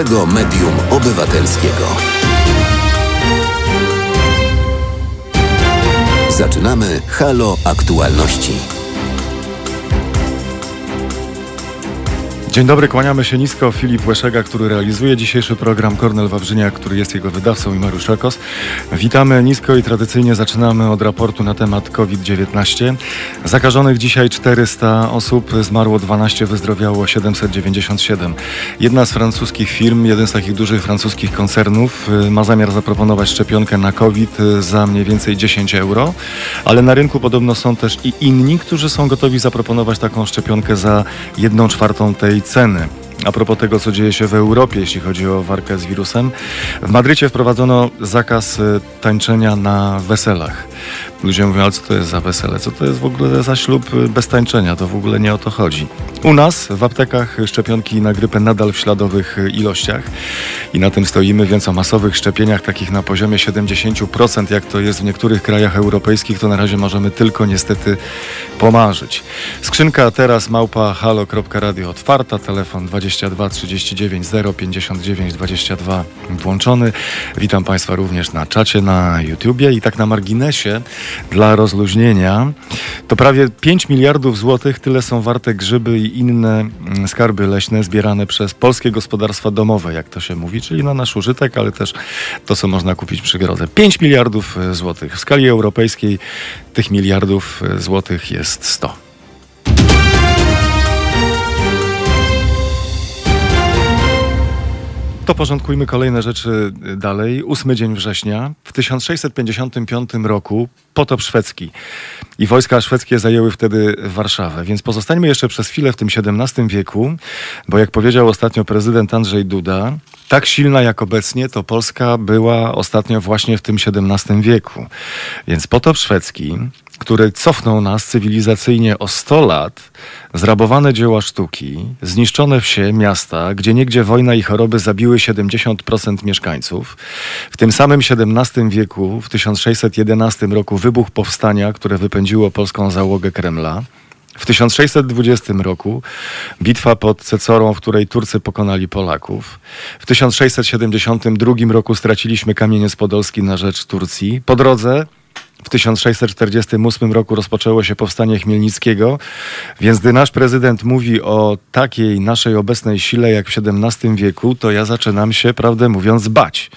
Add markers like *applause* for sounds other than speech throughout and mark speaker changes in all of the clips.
Speaker 1: pierwszego medium obywatelskiego. Zaczynamy Halo Aktualności.
Speaker 2: Dzień dobry, kłaniamy się nisko. Filip Łeszega, który realizuje dzisiejszy program, Kornel Wawrzyniak, który jest jego wydawcą i Mariusz Szekos. Witamy nisko i tradycyjnie zaczynamy od raportu na temat COVID-19. Zakażonych dzisiaj 400 osób, zmarło 12, wyzdrowiało 797. Jedna z francuskich firm, jeden z takich dużych francuskich koncernów y, ma zamiar zaproponować szczepionkę na COVID y, za mniej więcej 10 euro, ale na rynku podobno są też i inni, którzy są gotowi zaproponować taką szczepionkę za 1 czwartą tej и цены. A propos tego, co dzieje się w Europie, jeśli chodzi o walkę z wirusem, w Madrycie wprowadzono zakaz y, tańczenia na weselach. Ludzie mówią, ale co to jest za wesele? Co to jest w ogóle za ślub y, bez tańczenia? To w ogóle nie o to chodzi. U nas w aptekach szczepionki na grypę nadal w śladowych y, ilościach i na tym stoimy, więc o masowych szczepieniach takich na poziomie 70%, jak to jest w niektórych krajach europejskich, to na razie możemy tylko niestety pomarzyć. Skrzynka teraz małpa halo.radio otwarta, telefon 22 39 0 59 22 włączony. Witam Państwa również na czacie na YouTubie i tak na marginesie dla rozluźnienia. To prawie 5 miliardów złotych, tyle są warte grzyby i inne mm, skarby leśne zbierane przez polskie gospodarstwa domowe, jak to się mówi, czyli na nasz użytek, ale też to, co można kupić przy drodze. 5 miliardów e, złotych. W skali europejskiej tych miliardów e, złotych jest 100. To porządkujmy kolejne rzeczy dalej. Ósmy dzień września. W 1655 roku potop szwedzki i wojska szwedzkie zajęły wtedy Warszawę. Więc pozostańmy jeszcze przez chwilę w tym XVII wieku, bo jak powiedział ostatnio prezydent Andrzej Duda, tak silna jak obecnie to Polska była ostatnio właśnie w tym XVII wieku. Więc potop szwedzki który cofnął nas cywilizacyjnie o 100 lat, zrabowane dzieła sztuki, zniszczone wsie, miasta, gdzie niegdzie wojna i choroby zabiły 70% mieszkańców. W tym samym XVII wieku, w 1611 roku, wybuch powstania, które wypędziło polską załogę Kremla. W 1620 roku bitwa pod Cecorą, w której Turcy pokonali Polaków. W 1672 roku straciliśmy kamienie z Podolski na rzecz Turcji. Po drodze w 1648 roku rozpoczęło się powstanie Chmielnickiego, więc gdy nasz prezydent mówi o takiej naszej obecnej sile jak w XVII wieku, to ja zaczynam się, prawdę mówiąc, bać.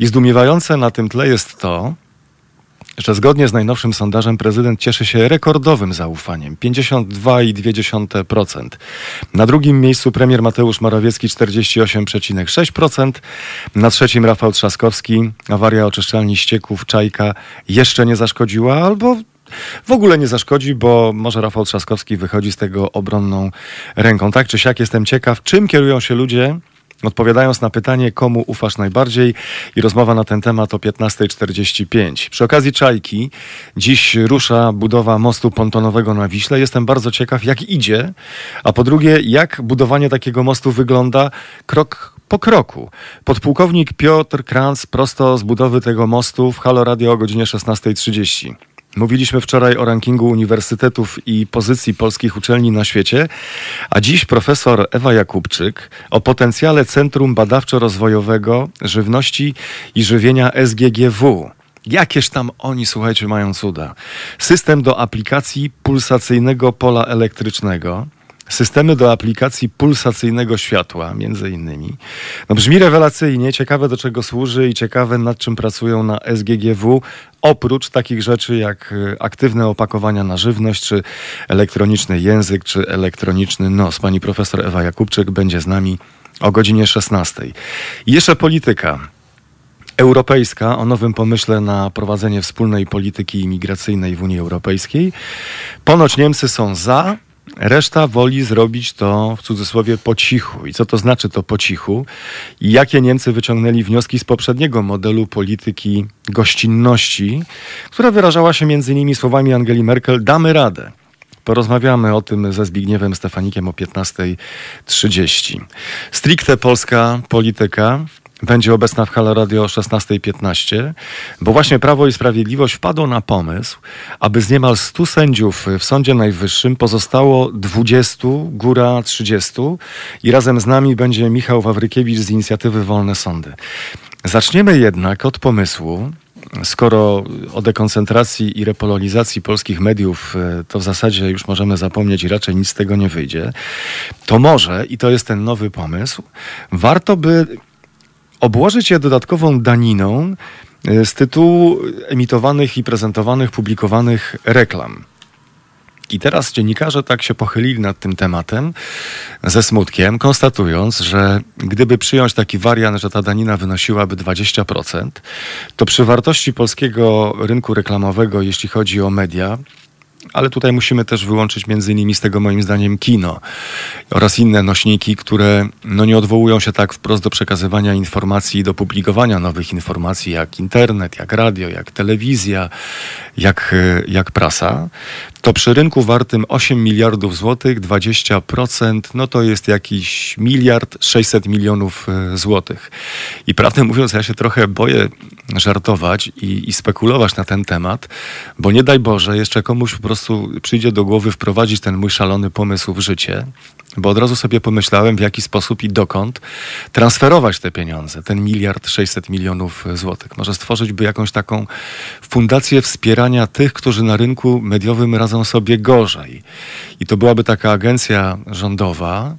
Speaker 2: I zdumiewające na tym tle jest to, że zgodnie z najnowszym sondażem prezydent cieszy się rekordowym zaufaniem 52,2%. Na drugim miejscu premier Mateusz Morawiecki 48,6%. Na trzecim Rafał Trzaskowski. Awaria oczyszczalni ścieków Czajka jeszcze nie zaszkodziła albo w ogóle nie zaszkodzi, bo może Rafał Trzaskowski wychodzi z tego obronną ręką. Tak czy siak jestem ciekaw, czym kierują się ludzie, Odpowiadając na pytanie, komu ufasz najbardziej i rozmowa na ten temat o 15.45. Przy okazji Czajki dziś rusza budowa mostu pontonowego na Wiśle. Jestem bardzo ciekaw, jak idzie, a po drugie, jak budowanie takiego mostu wygląda krok po kroku. Podpułkownik Piotr Kranz prosto z budowy tego mostu w Halo Radio o godzinie 16.30. Mówiliśmy wczoraj o rankingu uniwersytetów i pozycji polskich uczelni na świecie, a dziś profesor Ewa Jakubczyk o potencjale Centrum Badawczo-Rozwojowego Żywności i Żywienia SGGW. Jakież tam oni, słuchajcie, mają cuda. System do aplikacji pulsacyjnego pola elektrycznego systemy do aplikacji pulsacyjnego światła, między innymi. No brzmi rewelacyjnie, ciekawe do czego służy i ciekawe nad czym pracują na SGGW, oprócz takich rzeczy jak e, aktywne opakowania na żywność, czy elektroniczny język, czy elektroniczny nos. Pani profesor Ewa Jakubczyk będzie z nami o godzinie 16. I jeszcze polityka europejska o nowym pomyśle na prowadzenie wspólnej polityki imigracyjnej w Unii Europejskiej. Ponoć Niemcy są za, Reszta woli zrobić to w cudzysłowie po cichu. I co to znaczy to po cichu? I jakie Niemcy wyciągnęli wnioski z poprzedniego modelu polityki gościnności, która wyrażała się między innymi słowami Angeli Merkel: damy radę. Porozmawiamy o tym ze Zbigniewem Stefanikiem o 15.30. Stricte polska polityka. Będzie obecna w Halo Radio o 16.15, bo właśnie Prawo i Sprawiedliwość wpadło na pomysł, aby z niemal 100 sędziów w Sądzie Najwyższym pozostało 20, góra 30 i razem z nami będzie Michał Wawrykiewicz z inicjatywy Wolne Sądy. Zaczniemy jednak od pomysłu, skoro o dekoncentracji i repolonizacji polskich mediów e, to w zasadzie już możemy zapomnieć i raczej nic z tego nie wyjdzie, to może, i to jest ten nowy pomysł, warto by obłożyć je dodatkową daniną e, z tytułu emitowanych i prezentowanych, publikowanych reklam. I teraz dziennikarze tak się pochylili nad tym tematem ze smutkiem, konstatując, że gdyby przyjąć taki wariant, że ta danina wynosiłaby 20%, to przy wartości polskiego rynku reklamowego, jeśli chodzi o media, ale tutaj musimy też wyłączyć między innymi z tego moim zdaniem kino oraz inne nośniki, które no, nie odwołują się tak wprost do przekazywania informacji i do publikowania nowych informacji, jak internet, jak radio, jak telewizja, jak, jak prasa, to przy rynku wartym 8 miliardów złotych 20% no to jest jakiś miliard 600 milionów e, złotych. I prawdę mówiąc, ja się trochę boję żartować i, i spekulować na ten temat, bo nie daj Boże, jeszcze komuś po prostu przyjdzie do głowy wprowadzić ten mój szalony pomysł w życie, bo od razu sobie pomyślałem, w jaki sposób i dokąd transferować te pieniądze, ten miliard 600 milionów złotych. Może stworzyć by jakąś taką fundację wspierania tych, którzy na rynku mediowym radzą sobie gorzej. I to byłaby taka agencja rządowa,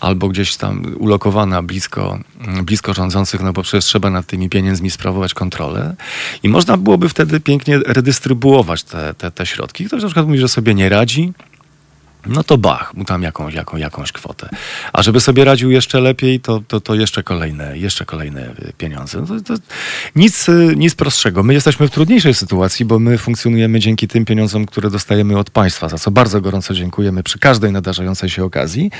Speaker 2: albo gdzieś tam ulokowana blisko, blisko rządzących, no bo przecież trzeba nad tymi pieniędzmi sprawować kontrolę. I można byłoby wtedy pięknie redystrybuować te, te, te środki. Ktoś na przykład mówi, że sobie nie radzi, no to bach, mu tam jakąś, jaką, jakąś kwotę. A żeby sobie radził jeszcze lepiej, to, to, to jeszcze kolejne, jeszcze kolejne y, pieniądze. No to, to nic, y, nic prostszego. My jesteśmy w trudniejszej sytuacji, bo my funkcjonujemy dzięki tym pieniądzom, które dostajemy od państwa, za co bardzo gorąco dziękujemy przy każdej nadarzającej się okazji.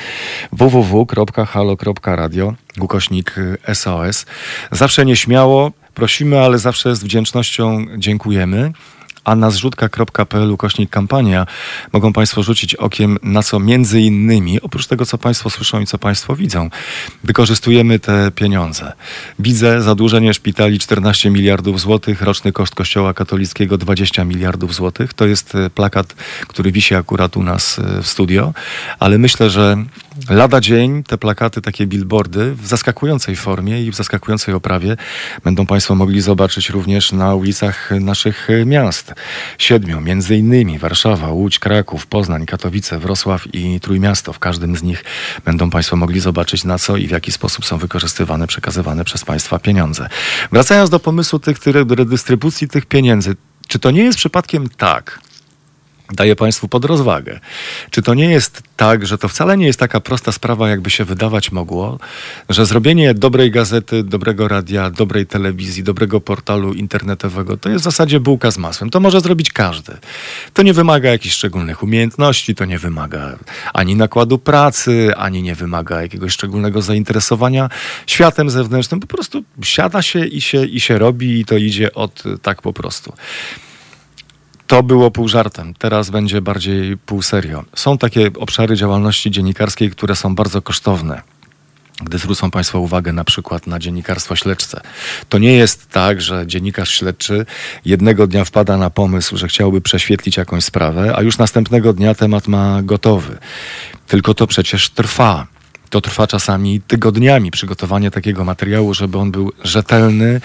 Speaker 2: www.halo.radio ukośnik SOS. Zawsze nieśmiało prosimy, ale zawsze z wdzięcznością dziękujemy a na zrzutka.pl ukośnik kampania mogą Państwo rzucić okiem na co między innymi, oprócz tego co Państwo słyszą i co Państwo widzą, wykorzystujemy te pieniądze. Widzę zadłużenie szpitali 14 miliardów złotych, roczny koszt Kościoła katolickiego 20 miliardów złotych. To jest e, plakat, który wisi akurat u nas e, w studio, ale myślę, że lada dzień te plakaty, takie billboardy w zaskakującej formie i w zaskakującej oprawie będą Państwo mogli zobaczyć również na ulicach naszych miast. Siedmiu, między innymi Warszawa, Łódź, Kraków, Poznań, Katowice, Wrocław i Trójmiasto. W każdym z nich będą Państwo mogli zobaczyć na co i w jaki sposób są wykorzystywane, przekazywane przez Państwa pieniądze. Wracając do pomysłu tych, redystrybucji tych pieniędzy, czy to nie jest przypadkiem tak, daję Państwu pod rozwagę. Czy to nie jest tak, że to wcale nie jest taka prosta sprawa, jakby się wydawać mogło, że zrobienie dobrej gazety, dobrego radia, dobrej telewizji, dobrego portalu internetowego to jest w zasadzie bułka z masłem. To może zrobić każdy. To nie wymaga jakichś szczególnych umiejętności, to nie wymaga ani nakładu pracy, ani nie wymaga jakiegoś szczególnego zainteresowania światem zewnętrznym. Po prostu siada się i się, i się robi i to idzie od tak po prostu. To było pół żartem, teraz będzie bardziej pół serio. Są takie obszary działalności dziennikarskiej, które są bardzo kosztowne. Gdy zwrócą Państwo uwagę na przykład na dziennikarstwo śledcze. To nie jest tak, że dziennikarz śledczy jednego dnia wpada na pomysł, że chciałby prześwietlić jakąś sprawę, a już następnego dnia temat ma gotowy. Tylko to przecież trwa. To trwa czasami tygodniami przygotowanie takiego materiału, żeby on był rzetelny,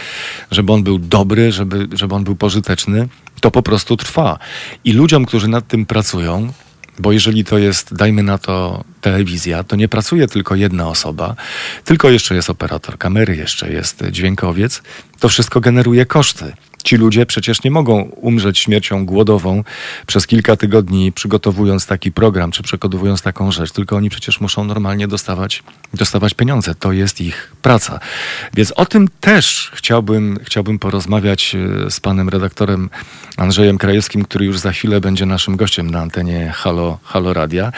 Speaker 2: żeby on był dobry, żeby, żeby on był pożyteczny. To po prostu trwa. I ludziom, którzy nad tym pracują, bo jeżeli to jest, dajmy na to, telewizja, to nie pracuje tylko jedna osoba, tylko jeszcze jest operator kamery, jeszcze jest dźwiękowiec. To wszystko generuje koszty. Ci ludzie przecież nie mogą umrzeć śmiercią głodową przez kilka tygodni, przygotowując taki program, czy przygotowując taką rzecz, tylko oni przecież muszą normalnie dostawać, dostawać pieniądze. To jest ich praca. Więc o tym też chciałbym, chciałbym porozmawiać e, z panem redaktorem Andrzejem Krajewskim, który już za chwilę będzie naszym gościem na antenie Halo, Halo Radia.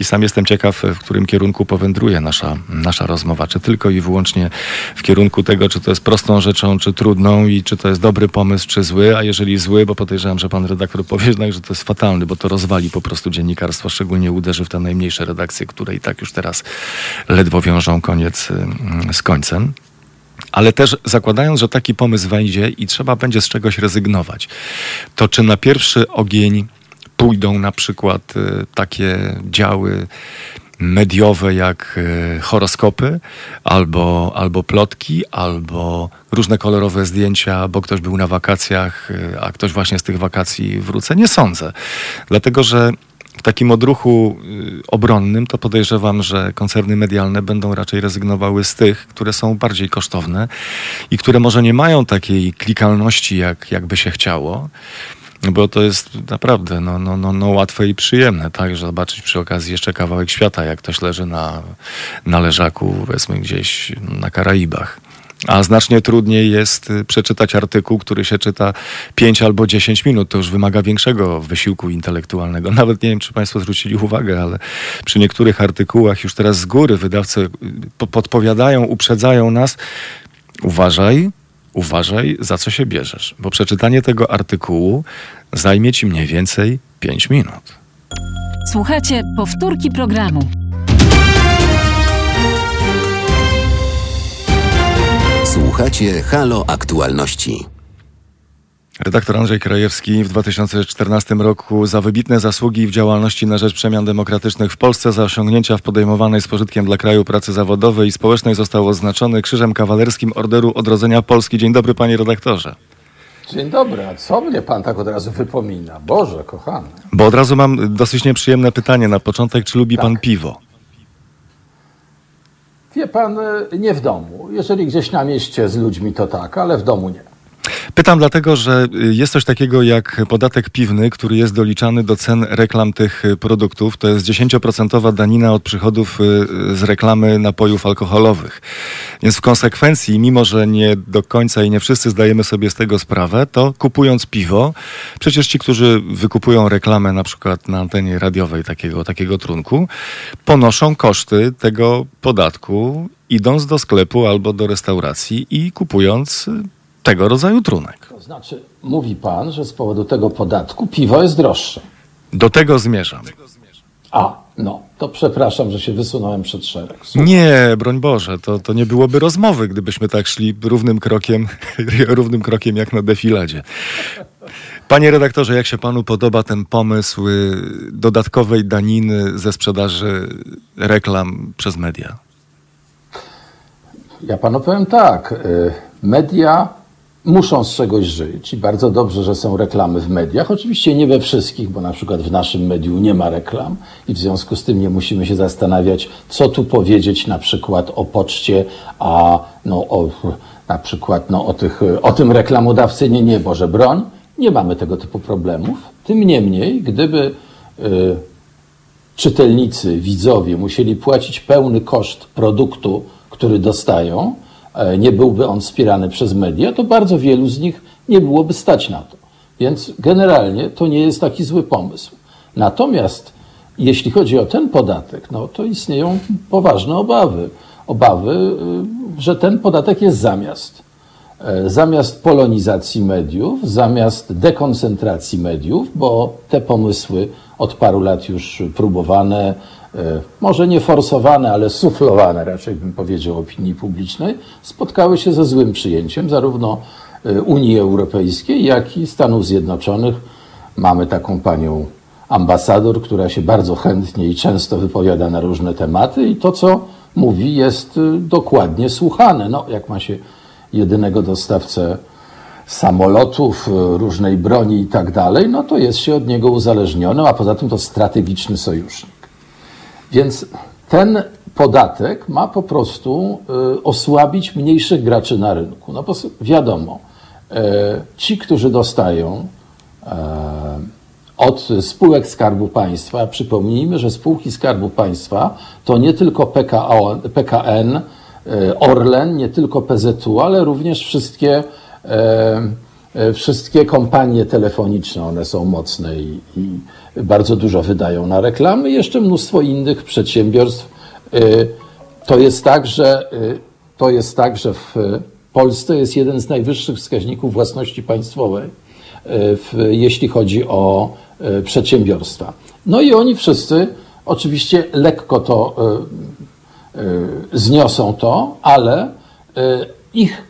Speaker 2: I sam jestem ciekaw, w którym kierunku powędruje nasza, nasza rozmowa. Czy tylko i wyłącznie w kierunku tego, czy to jest prostą rzeczą, czy trudną i czy to jest dobry pomysł, pomysł, czy zły, a jeżeli zły, bo podejrzewam, że pan redaktor powie jednak, że to jest fatalny, bo to rozwali po prostu dziennikarstwo, szczególnie uderzy w te najmniejsze redakcje, które i tak już teraz ledwo wiążą koniec mm, z końcem. Ale też zakładając, że taki pomysł wejdzie i trzeba będzie z czegoś rezygnować, to czy na pierwszy ogień pójdą na przykład y, takie działy mediowe jak y, horoskopy, albo, albo plotki, albo różne kolorowe zdjęcia, bo ktoś był na wakacjach, y, a ktoś właśnie z tych wakacji wrócę? Nie sądzę. Dlatego, że w takim odruchu obronnym to podejrzewam, że koncerny medialne będą raczej rezygnowały z tych, które są bardziej kosztowne i które może nie mają takiej klikalności, jak, jak by się chciało. Bo to jest naprawdę no, no, no, no łatwe i przyjemne, tak? Że zobaczyć przy okazji jeszcze kawałek świata, jak ktoś leży na, na leżaku, powiedzmy gdzieś na Karaibach. A znacznie trudniej jest y, przeczytać artykuł, który się czyta 5 albo 10 minut. To już wymaga większego wysiłku intelektualnego. *laughs* Nawet nie wiem, czy Państwo zwrócili uwagę, ale przy niektórych artykułach już teraz z góry wydawcy y, podpowiadają, uprzedzają nas. Uważaj, uważaj, za co się bierzesz, bo przeczytanie tego artykułu zajmie ci mniej więcej 5 minut.
Speaker 3: Słuchajcie powtórki programu.
Speaker 1: Słuchacie Halo Aktualności.
Speaker 2: Redaktor Andrzej Krajewski w 2014 roku za wybitne zasługi w działalności na rzecz przemian demokratycznych w Polsce, za osiągnięcia w podejmowanej z pożytkiem dla kraju pracy zawodowej i społecznej został oznaczony Krzyżem Kawalerskim Orderu Odrodzenia Polski. Dzień dobry, panie redaktorze.
Speaker 4: Dzień dobry, a co mnie pan tak od razu wypomina? Boże, kochany.
Speaker 2: Bo od razu mam dosyć nieprzyjemne pytanie na początek. Czy lubi tak. pan piwo?
Speaker 4: Wie pan, nie w domu. Jeżeli gdzieś na mieście z ludźmi, to tak, ale w domu nie.
Speaker 2: Pytam dlatego, że y, jest coś takiego jak podatek piwny, który jest doliczany do cen reklam tych y, produktów. To jest 10% danina od przychodów y, z reklamy napojów alkoholowych. Więc w konsekwencji, mimo że nie do końca i nie wszyscy zdajemy sobie z tego sprawę, to kupując piwo, przecież ci, którzy wykupują reklamę na przykład na antenie radiowej takiego, takiego trunku, ponoszą koszty tego podatku idąc do sklepu albo do restauracji i kupując tego rodzaju trunek.
Speaker 4: To znaczy, mówi pan, że z powodu tego podatku piwo jest droższe.
Speaker 2: Do tego zmierzam.
Speaker 4: A, no, to przepraszam, że się wysunąłem przed szereg.
Speaker 2: Nie, broń Boże, to, to nie byłoby rozmowy, gdybyśmy tak szli równym krokiem, *laughs* równym krokiem jak na defiladzie. Panie redaktorze, jak się panu podoba ten pomysł y, dodatkowej daniny ze sprzedaży reklam przez media?
Speaker 4: Ja panu powiem tak. Y, media muszą z czegoś żyć i bardzo dobrze, że są reklamy w mediach. Oczywiście nie we wszystkich, bo na przykład w naszym medium nie ma reklam i w związku z tym nie musimy się zastanawiać, co tu powiedzieć na przykład o poczcie, a no, o, na przykład no, o, tych, o tym reklamodawcy nie, nie, Boże broń. Nie mamy tego typu problemów. Tym niemniej, gdyby y, czytelnicy, widzowie musieli płacić pełny koszt produktu, który dostają, nie byłby on wspierany przez media, to bardzo wielu z nich nie byłoby stać na to. Więc generalnie to nie jest taki zły pomysł. Natomiast jeśli chodzi o ten podatek, no to istnieją poważne obawy. Obawy, y, że ten podatek jest zamiast. E, zamiast polonizacji mediów, zamiast dekoncentracji mediów, bo te pomysły od paru lat już próbowane, E, może nie forsowane, ale suflowane, raczej bym powiedział, opinii publicznej, spotkały się ze złym przyjęciem zarówno e, Unii Europejskiej, jak i Stanów Zjednoczonych. Mamy taką panią ambasador, która się bardzo chętnie i często wypowiada na różne tematy i to, co mówi, jest e, dokładnie słuchane. No, jak ma się jedynego dostawcę samolotów, różnej broni i tak dalej, no to jest się od niego uzależniony, a poza tym to strategiczny sojusznik. Więc ten podatek ma po prostu y, osłabić mniejszych graczy na rynku. No bo wiadomo, y, ci, którzy dostają y, od spółek Skarbu Państwa, przypomnijmy, że spółki Skarbu Państwa to nie tylko PKN, Orlen, nie tylko PZU, ale również wszystkie wszystkie kompanie telefoniczne, one są mocne i, i, bardzo dużo wydają na reklamy. Jeszcze mnóstwo innych przedsiębiorstw. E, to jest tak, że e, to jest tak, że w Polsce jest jeden z najwyższych wskaźników własności państwowej, w, jeśli chodzi o przedsiębiorstwa. No i oni wszyscy oczywiście lekko to zniosą to, ale ich,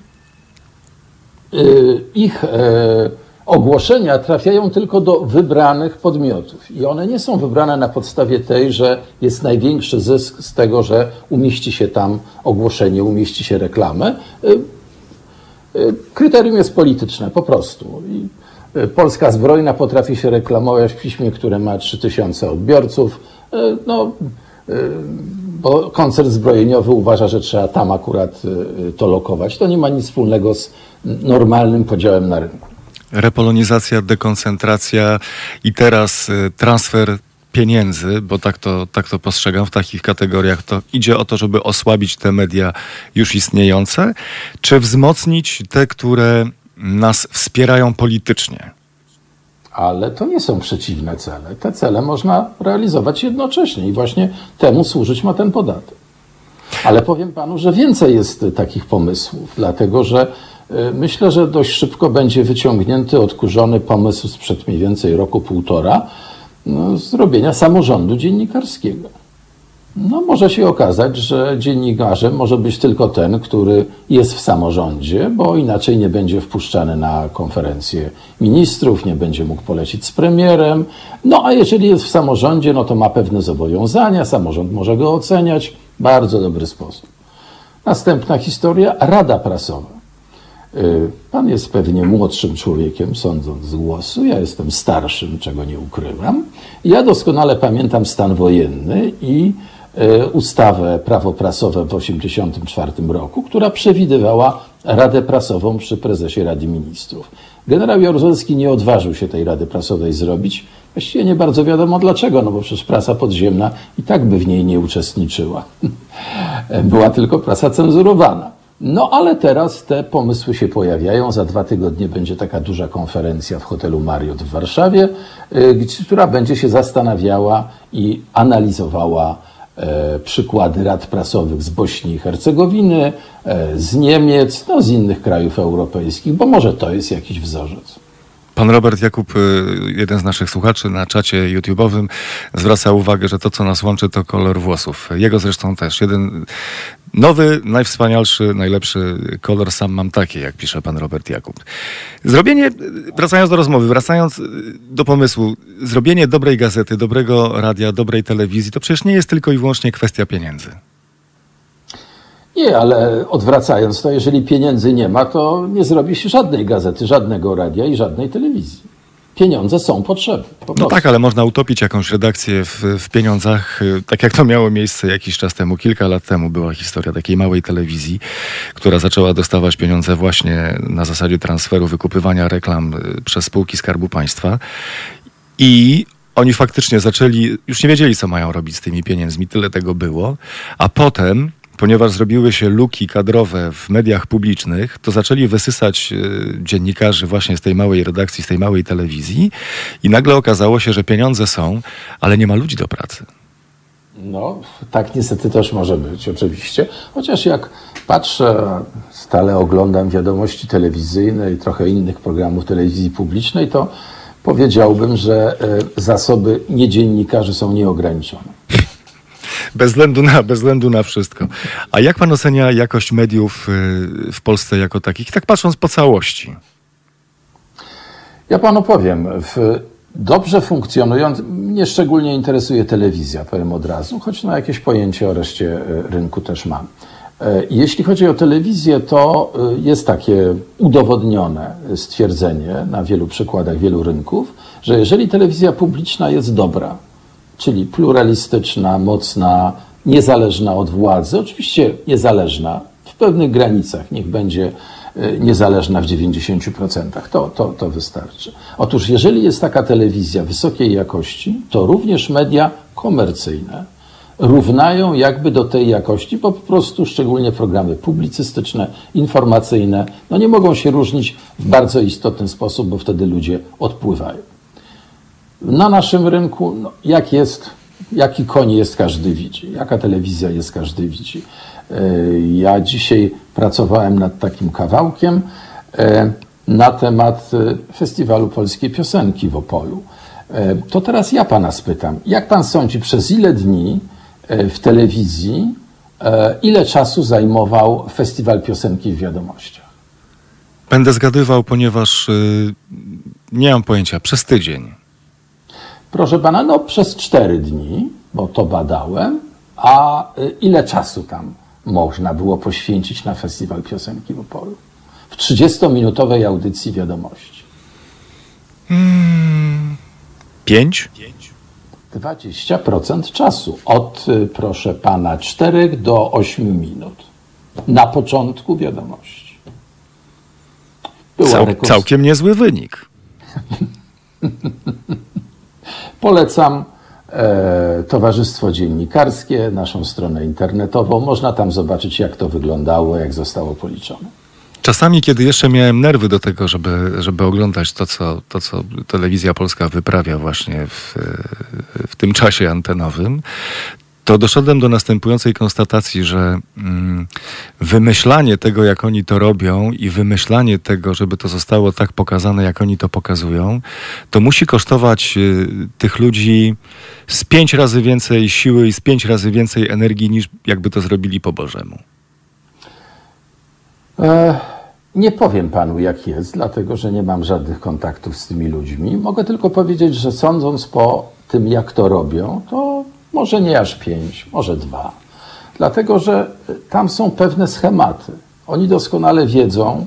Speaker 4: ich ogłoszenia trafiają tylko do wybranych podmiotów i one nie są wybrane na podstawie tej, że jest największy zysk z tego, że umieści się tam ogłoszenie, umieści się reklamę. Kryterium jest polityczne, po prostu. Polska Zbrojna potrafi się reklamować w piśmie, które ma 3000 odbiorców. No, bo koncert zbrojeniowy uważa, że trzeba tam akurat to lokować. To nie ma nic wspólnego z normalnym podziałem na rynku.
Speaker 2: Repolonizacja, dekoncentracja i teraz transfer pieniędzy, bo tak to, tak to postrzegam w takich kategoriach, to idzie o to, żeby osłabić te media już istniejące, czy wzmocnić te, które nas wspierają politycznie.
Speaker 4: Ale to nie są przeciwne cele. Te cele można realizować jednocześnie i właśnie temu służyć ma ten podatek. Ale powiem panu, że więcej jest takich pomysłów, dlatego że myślę, że dość szybko będzie wyciągnięty, odkurzony pomysł sprzed mniej więcej roku, półtora, no, zrobienia samorządu dziennikarskiego. No, może się okazać, że dziennikarzem może być tylko ten, który jest w samorządzie, bo inaczej nie będzie wpuszczany na konferencję ministrów, nie będzie mógł polecić z premierem. No a jeżeli jest w samorządzie, no to ma pewne zobowiązania, samorząd może go oceniać. Bardzo dobry sposób. Następna historia, Rada Prasowa. Pan jest pewnie młodszym człowiekiem, sądząc z głosu. Ja jestem starszym, czego nie ukrywam. Ja doskonale pamiętam stan wojenny i ustawę prawo prasowe w 1984 roku, która przewidywała Radę Prasową przy prezesie Rady Ministrów. Generał Jaruzelski nie odważył się tej Rady Prasowej zrobić. Właściwie nie bardzo wiadomo dlaczego, no bo przecież prasa podziemna i tak by w niej nie uczestniczyła. *laughs* Była tylko prasa cenzurowana. No ale teraz te pomysły się pojawiają. Za dwa tygodnie będzie taka duża konferencja w hotelu Marriott w Warszawie, która będzie się zastanawiała i analizowała przykłady rad prasowych z Bośni i Hercegowiny, z Niemiec, no z innych krajów europejskich, bo może to jest jakiś wzorzec.
Speaker 2: Pan Robert Jakub, jeden z naszych słuchaczy na czacie YouTube'owym, zwraca uwagę, że to, co nas łączy, to kolor włosów. Jego zresztą też. Jeden nowy, najwspanialszy, najlepszy kolor sam mam taki, jak pisze pan Robert Jakub. Zrobienie, wracając do rozmowy, wracając do pomysłu, zrobienie dobrej gazety, dobrego radia, dobrej telewizji, to przecież nie jest tylko i wyłącznie kwestia pieniędzy.
Speaker 4: Nie, ale odwracając to, jeżeli pieniędzy nie ma, to nie zrobi się żadnej gazety, żadnego radia i żadnej telewizji. Pieniądze są potrzebne. Po
Speaker 2: no tak, ale można utopić jakąś redakcję w, w, pieniądzach, tak jak to miało miejsce jakiś czas temu. Kilka lat temu była historia takiej małej telewizji, która zaczęła dostawać pieniądze właśnie na zasadzie transferu, wykupywania reklam przez spółki Skarbu Państwa. I oni faktycznie zaczęli, już nie wiedzieli, co mają robić z tymi pieniędzmi, tyle tego było. A potem ponieważ zrobiły się luki kadrowe w mediach publicznych, to zaczęli wysysać dziennikarzy właśnie z tej małej redakcji, z tej małej telewizji i nagle okazało się, że pieniądze są, ale nie ma ludzi do pracy.
Speaker 4: No, tak niestety też może być, oczywiście. Chociaż jak patrzę, stale oglądam wiadomości telewizyjne i trochę innych programów telewizji publicznej, to powiedziałbym, że zasoby niedziennikarzy są nieograniczone.
Speaker 2: Bez względu, na, bez względu na wszystko. A jak pan ocenia jakość mediów w Polsce jako takich, tak patrząc po całości?
Speaker 4: Ja panu powiem. W dobrze funkcjonując, mnie szczególnie interesuje telewizja, powiem od razu, choć na jakieś pojęcie o reszcie rynku też mam. Jeśli chodzi o telewizję, to jest takie udowodnione stwierdzenie na wielu przykładach wielu rynków, że jeżeli telewizja publiczna jest dobra, czyli pluralistyczna, mocna, niezależna od władzy, oczywiście niezależna w pewnych granicach, niech będzie niezależna w 90%. To, to, to wystarczy. Otóż, jeżeli jest taka telewizja wysokiej jakości, to również media komercyjne równają jakby do tej jakości, bo po prostu szczególnie programy publicystyczne, informacyjne, no nie mogą się różnić w bardzo istotny sposób, bo wtedy ludzie odpływają. Na naszym rynku, no, jak jest, jaki koń jest, każdy widzi. Jaka telewizja jest, każdy widzi. Ja dzisiaj pracowałem nad takim kawałkiem na temat Festiwalu Polskiej Piosenki w Opolu. To teraz ja pana spytam, jak pan sądzi, przez ile dni w telewizji E, ile czasu zajmował Festiwal Piosenki w Wiadomościach?
Speaker 2: Będę zgadywał, ponieważ nie mam pojęcia, przez tydzień.
Speaker 4: Proszę pana, no przez cztery dni, bo to badałem. A y, ile czasu tam można było poświęcić na Festiwal Piosenki w Opolu? W 30-minutowej audycji wiadomości.
Speaker 2: Pięć?
Speaker 4: 20% czasu. Od, y, proszę pana, 4 do 8 minut. Na początku wiadomości. Była
Speaker 2: Cał,
Speaker 4: rekons-
Speaker 2: całkiem niezły wynik. *laughs*
Speaker 4: Polecam e, Towarzystwo Dziennikarskie, naszą stronę internetową. Można tam zobaczyć, jak to wyglądało, jak zostało policzone.
Speaker 2: Czasami, kiedy jeszcze miałem nerwy do tego, żeby, żeby oglądać to co, to, co telewizja polska wyprawia właśnie w, w tym czasie antenowym, to doszedłem do następującej konstatacji, że mm, wymyślanie tego, jak oni to robią i wymyślanie tego, żeby to zostało tak pokazane, jak oni to pokazują, to musi kosztować y, tych ludzi z pięć razy więcej siły i z pięć razy więcej energii, niż jakby to zrobili po Bożemu.
Speaker 4: E, nie powiem panu, jak jest, dlatego że nie mam żadnych kontaktów z tymi ludźmi. Mogę tylko powiedzieć, że sądząc po tym, jak to robią, to może nie aż pięć, może dwa. Dlatego, że tam są pewne schematy. Oni doskonale wiedzą,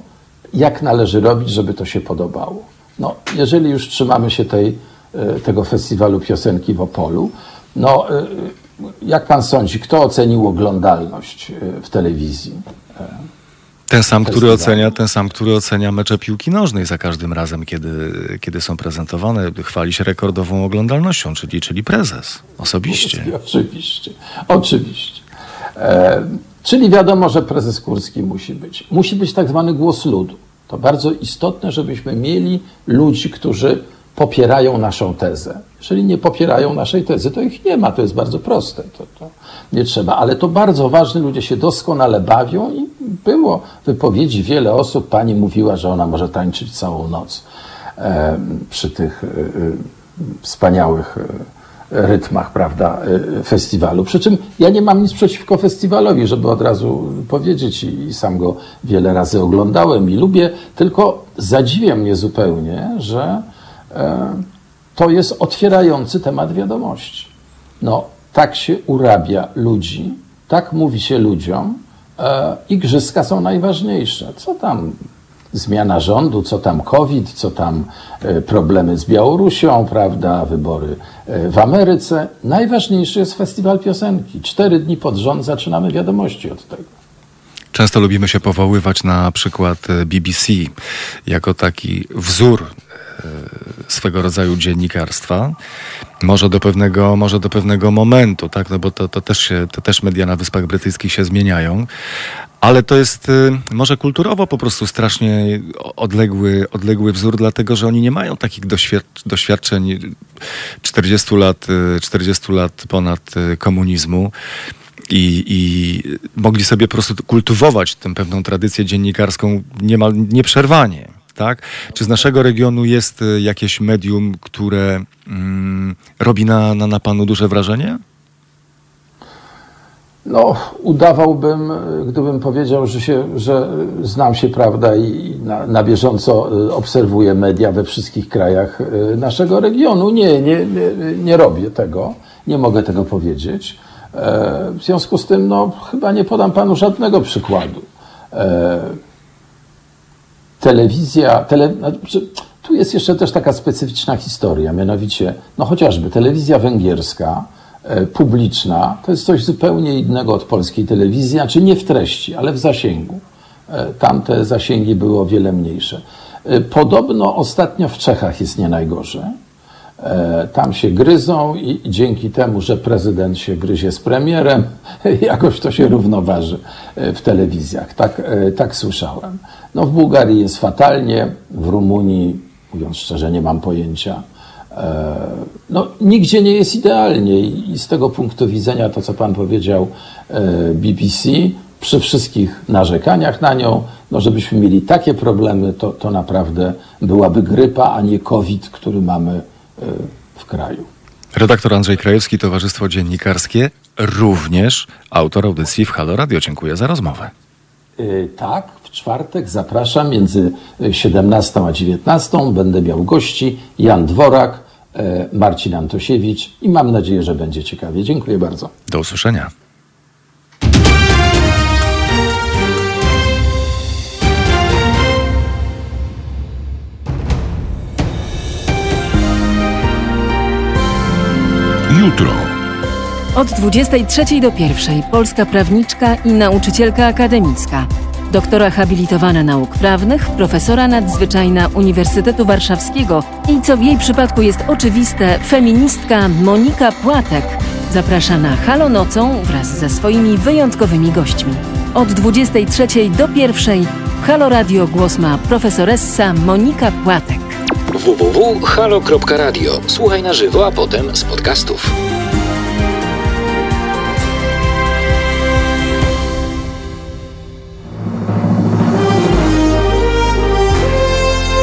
Speaker 4: jak należy robić, żeby to się podobało. No, jeżeli już trzymamy się tej, e, tego festiwalu piosenki w Opolu, no, e, jak pan sądzi, kto ocenił oglądalność w telewizji?
Speaker 2: Ten sam, który ocenia, ten sam, który ocenia mecze piłki nożnej za każdym razem, kiedy, kiedy są prezentowane. Chwali się rekordową oglądalnością, czyli, czyli prezes osobiście. *laughs*
Speaker 4: Oczywiście, oczywiście. E, czyli wiadomo, że prezes Kurski musi być. Musi być tak zwany głos ludu. To bardzo istotne, żebyśmy mieli ludzi, którzy popierają naszą tezę. Jeżeli nie popierają naszej tezy, to ich nie ma. To jest bardzo proste. To, to nie trzeba. Ale to bardzo ważne. Ludzie się doskonale bawią i było wypowiedzi wiele osób. Pani mówiła, że ona może tańczyć całą noc e, przy tych e, e, wspaniałych e, rytmach, prawda, e, festiwalu. Przy czym ja nie mam nic przeciwko festiwalowi, żeby od razu powiedzieć i, i sam go wiele razy oglądałem i lubię, tylko zadziwia mnie zupełnie, że e, to jest otwierający temat wiadomości. No, tak się urabia ludzi, tak mówi się ludziom, e, igrzyska są najważniejsze. Co tam zmiana rządu, co tam COVID, co tam e, problemy z Białorusią, prawda, wybory e, w Ameryce. Najważniejszy jest festiwal piosenki. Cztery dni pod rząd zaczynamy wiadomości od tego.
Speaker 2: Często lubimy się powoływać na przykład e, BBC jako taki wzór swego rodzaju dziennikarstwa. Może do pewnego, może do pewnego momentu, tak? No bo to, to, też się, to też media na Wyspach Brytyjskich się zmieniają. Ale to jest y, może kulturowo po prostu strasznie odległy, odległy wzór, dlatego że oni nie mają takich doświad- doświadczeń 40 lat, y, 40 lat ponad y, komunizmu. I, I mogli sobie po prostu kultywować tę pewną tradycję dziennikarską niemal nieprzerwanie. Tak? Czy z naszego regionu jest y, jakieś medium, które mm, robi na, na, na panu duże wrażenie?
Speaker 4: No, udawałbym, y, gdybym powiedział, że, się, że znam się, prawda, i na, na bieżąco y, obserwuję media we wszystkich krajach naszego regionu. Nie, nie, nie, nie robię tego, nie mogę tego powiedzieć. E, W związku z tym, no, chyba nie podam panu żadnego przykładu. Telewizja, tele, znaczy, tu jest jeszcze też taka specyficzna historia, mianowicie, no chociażby telewizja węgierska, e, publiczna, to jest coś zupełnie innego od polskiej telewizji, znaczy nie w treści, ale w zasięgu. E, Tamte zasięgi były o wiele mniejsze. E, Podobno ostatnio w Czechach jest nie najgorzej. E, Tam się gryzą i dzięki temu, że prezydent się gryzie z premierem, *laughs* jakoś to się równoważy e, w telewizjach. Tak, e, tak słyszałem. No w Bułgarii jest fatalnie, w Rumunii, mówiąc szczerze, nie mam pojęcia. No, nigdzie nie jest idealnie i z tego punktu widzenia to, co pan powiedział, BBC, przy wszystkich narzekaniach na nią, no żebyśmy mieli takie problemy, to, to naprawdę byłaby grypa, a nie COVID, który mamy w kraju.
Speaker 2: Redaktor Andrzej Krajewski, Towarzystwo Dziennikarskie, również autor audycji w Halo Radio. Dziękuję za rozmowę.
Speaker 4: Yy, tak, w czwartek zapraszam między 17 a 19. Będę miał gości Jan Dworak, yy, Marcin Antosiewicz i mam nadzieję, że będzie ciekawie. Dziękuję bardzo.
Speaker 2: Do usłyszenia.
Speaker 3: Jutro. Od 23 do 1 polska prawniczka i nauczycielka akademicka. Doktora habilitowana nauk prawnych, profesora nadzwyczajna Uniwersytetu Warszawskiego i co w jej przypadku jest oczywiste, feministka Monika Płatek zaprasza na Halo Nocą wraz ze swoimi wyjątkowymi gośćmi. Od 23 do 1 Halo Radio głos ma profesoressa Monika Płatek
Speaker 1: www.halo.radio. Słuchaj na żywo, a potem z podcastów.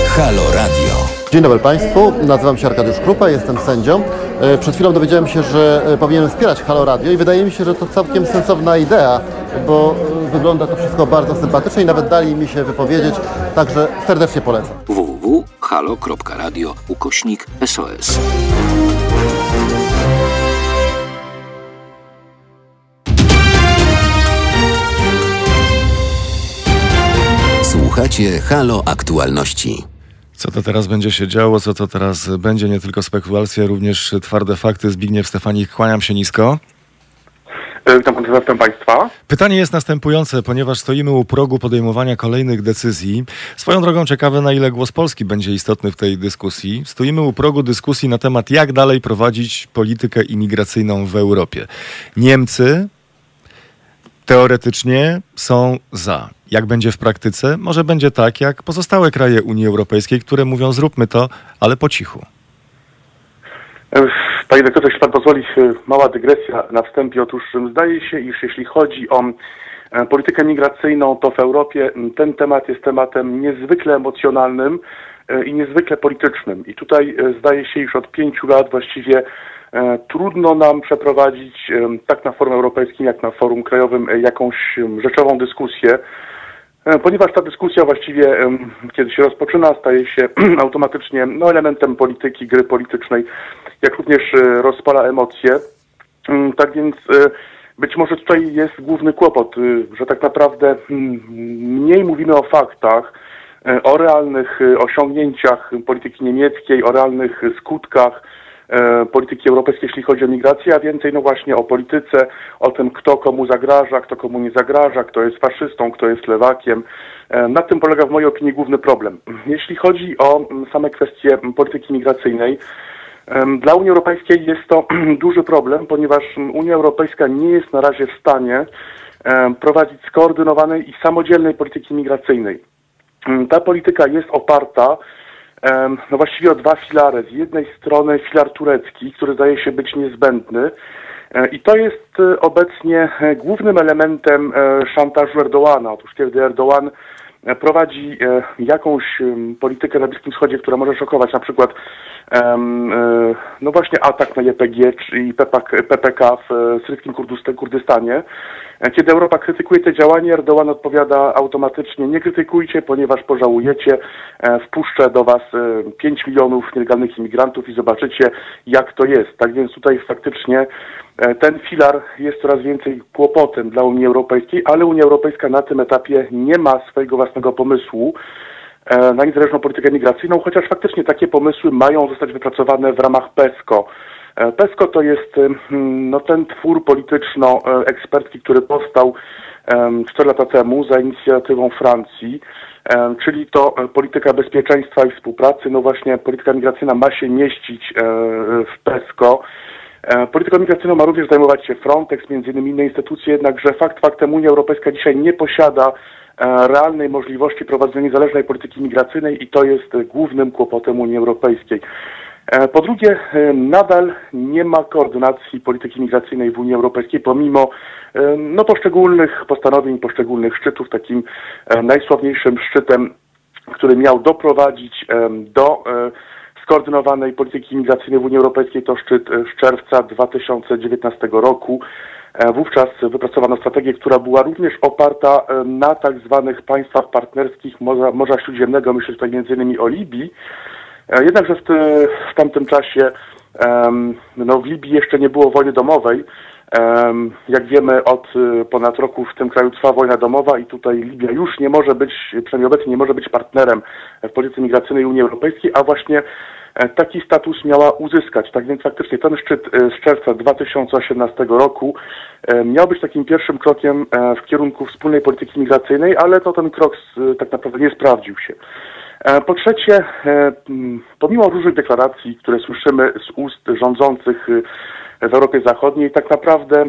Speaker 1: Halo Radio.
Speaker 5: Dzień dobry Państwu, nazywam się Arkadiusz Krupa, jestem sędzią. E, przed chwilą dowiedziałem się, że e, powinienem wspierać Halo Radio i wydaje mi się, że to całkiem sensowna idea, bo e, wygląda to wszystko bardzo sympatycznie i nawet dali mi się wypowiedzieć, także serdecznie polecam.
Speaker 1: www.halo.radio ukośnik SOS. Słuchacie Halo Aktualności.
Speaker 2: Co to teraz będzie się działo, co to teraz będzie, nie tylko spekulacja, również twarde fakty. Zbigniew Stefanik, kłaniam się nisko.
Speaker 6: E, witam, witam Państwa.
Speaker 2: Pytanie jest następujące, ponieważ stoimy u progu podejmowania kolejnych decyzji. Swoją drogą ciekawe, na ile głos Polski będzie istotny w tej dyskusji. Stoimy u progu dyskusji na temat, jak dalej prowadzić politykę imigracyjną w Europie. Niemcy teoretycznie są za. Jak będzie w praktyce? Może będzie tak, jak pozostałe kraje Unii Europejskiej, które mówią zróbmy to, ale po cichu.
Speaker 6: E, panie doktorze, jeśli pan pozwoli, e, mała dygresja na wstępie. Otóż zdaje się, iż jeśli chodzi o e, politykę migracyjną, to w Europie ten temat jest tematem niezwykle emocjonalnym i niezwykle politycznym. I tutaj zdaje się, iż od pięciu lat właściwie trudno nam przeprowadzić tak na forum europejskim, jak na forum krajowym jakąś rzeczową dyskusję E, ponieważ ta dyskusja właściwie, kiedy się rozpoczyna, staje się *clears throat* automatycznie no, elementem polityki, gry politycznej, jak również e, rozpala emocje. Mm, tak więc e, być może tutaj jest główny kłopot, że tak naprawdę mm, mniej mówimy o faktach, o realnych osiągnięciach polityki niemieckiej, o realnych skutkach, E, polityki europejskiej, jeśli chodzi o migrację, a więcej no właśnie o polityce, o tym, kto komu zagraża, kto komu nie zagraża, kto jest faszystą, kto jest lewakiem. E, na tym polega w mojej opinii główny problem. Jeśli chodzi o same kwestie polityki migracyjnej, dla Unii Europejskiej jest to *clears throat* duży problem, ponieważ Unia Europejska nie jest na razie w stanie prowadzić skoordynowanej i samodzielnej polityki migracyjnej. Ta polityka jest oparta no właściwie o dwa filary. Z jednej strony filar turecki, który zdaje się być niezbędny e, i to jest e, obecnie e, głównym elementem szantażu Erdoğana. Otóż kiedy Erdoğan prowadzi jakąś politykę na Bliskim Wschodzie, która może szokować, na przykład no właśnie atak na JPG i PPK w syryjskim Kurdystanie, kiedy Europa krytykuje te działania, Erdogan odpowiada automatycznie, nie krytykujcie, ponieważ pożałujecie, e, wpuszczę do was 5 e, milionów nielegalnych imigrantów i zobaczycie, jak to jest. Tak więc tutaj faktycznie e, ten filar jest coraz więcej kłopotem dla Unii Europejskiej, ale Unia Europejska na tym etapie nie ma swojego własnego pomysłu na niezależną politykę migracyjną, chociaż faktycznie takie pomysły mają zostać wypracowane w ramach PESCO. E, PESCO to jest no, ten twór polityczno-ekspercki, który powstał 4 lata temu za inicjatywą Francji, czyli to e, polityka bezpieczeństwa i współpracy. No właśnie polityka migracyjna ma się mieścić e, w PESCO. Polityką migracyjną ma również zajmować się Frontex, między innymi inne instytucje, jednakże fakt faktem Unia Europejska dzisiaj nie posiada realnej możliwości prowadzenia niezależnej polityki migracyjnej i to jest głównym kłopotem Unii Europejskiej. E, po drugie, e, nadal nie ma koordynacji polityki migracyjnej w Unii Europejskiej, pomimo e, no, poszczególnych postanowień, poszczególnych szczytów. Takim najsławniejszym szczytem, który miał doprowadzić do skoordynowanej polityki migracyjnej w Unii Europejskiej to szczyt z czerwca 2019 roku. Wówczas wypracowano strategię, która była również oparta na tak zwanych państwach partnerskich Morza, Morza Śródziemnego, myślę tutaj innymi o Libii. Jednakże w, te, w tamtym czasie no, w Libii jeszcze nie było wojny domowej, jak wiemy, od y, ponad roku w tym kraju trwa wojna domowa i tutaj Libia już nie może być, przynajmniej obecnie nie może być partnerem w polityce migracyjnej Unii Europejskiej, a właśnie e, taki status miała uzyskać. Tak więc faktycznie ten szczyt e, z czerwca 2018 roku e, miał być takim pierwszym krokiem w kierunku wspólnej polityki migracyjnej, ale to ten krok tak naprawdę nie sprawdził się. Po trzecie, pomimo różnych deklaracji, które słyszymy z ust rządzących w Europie Zachodniej, tak naprawdę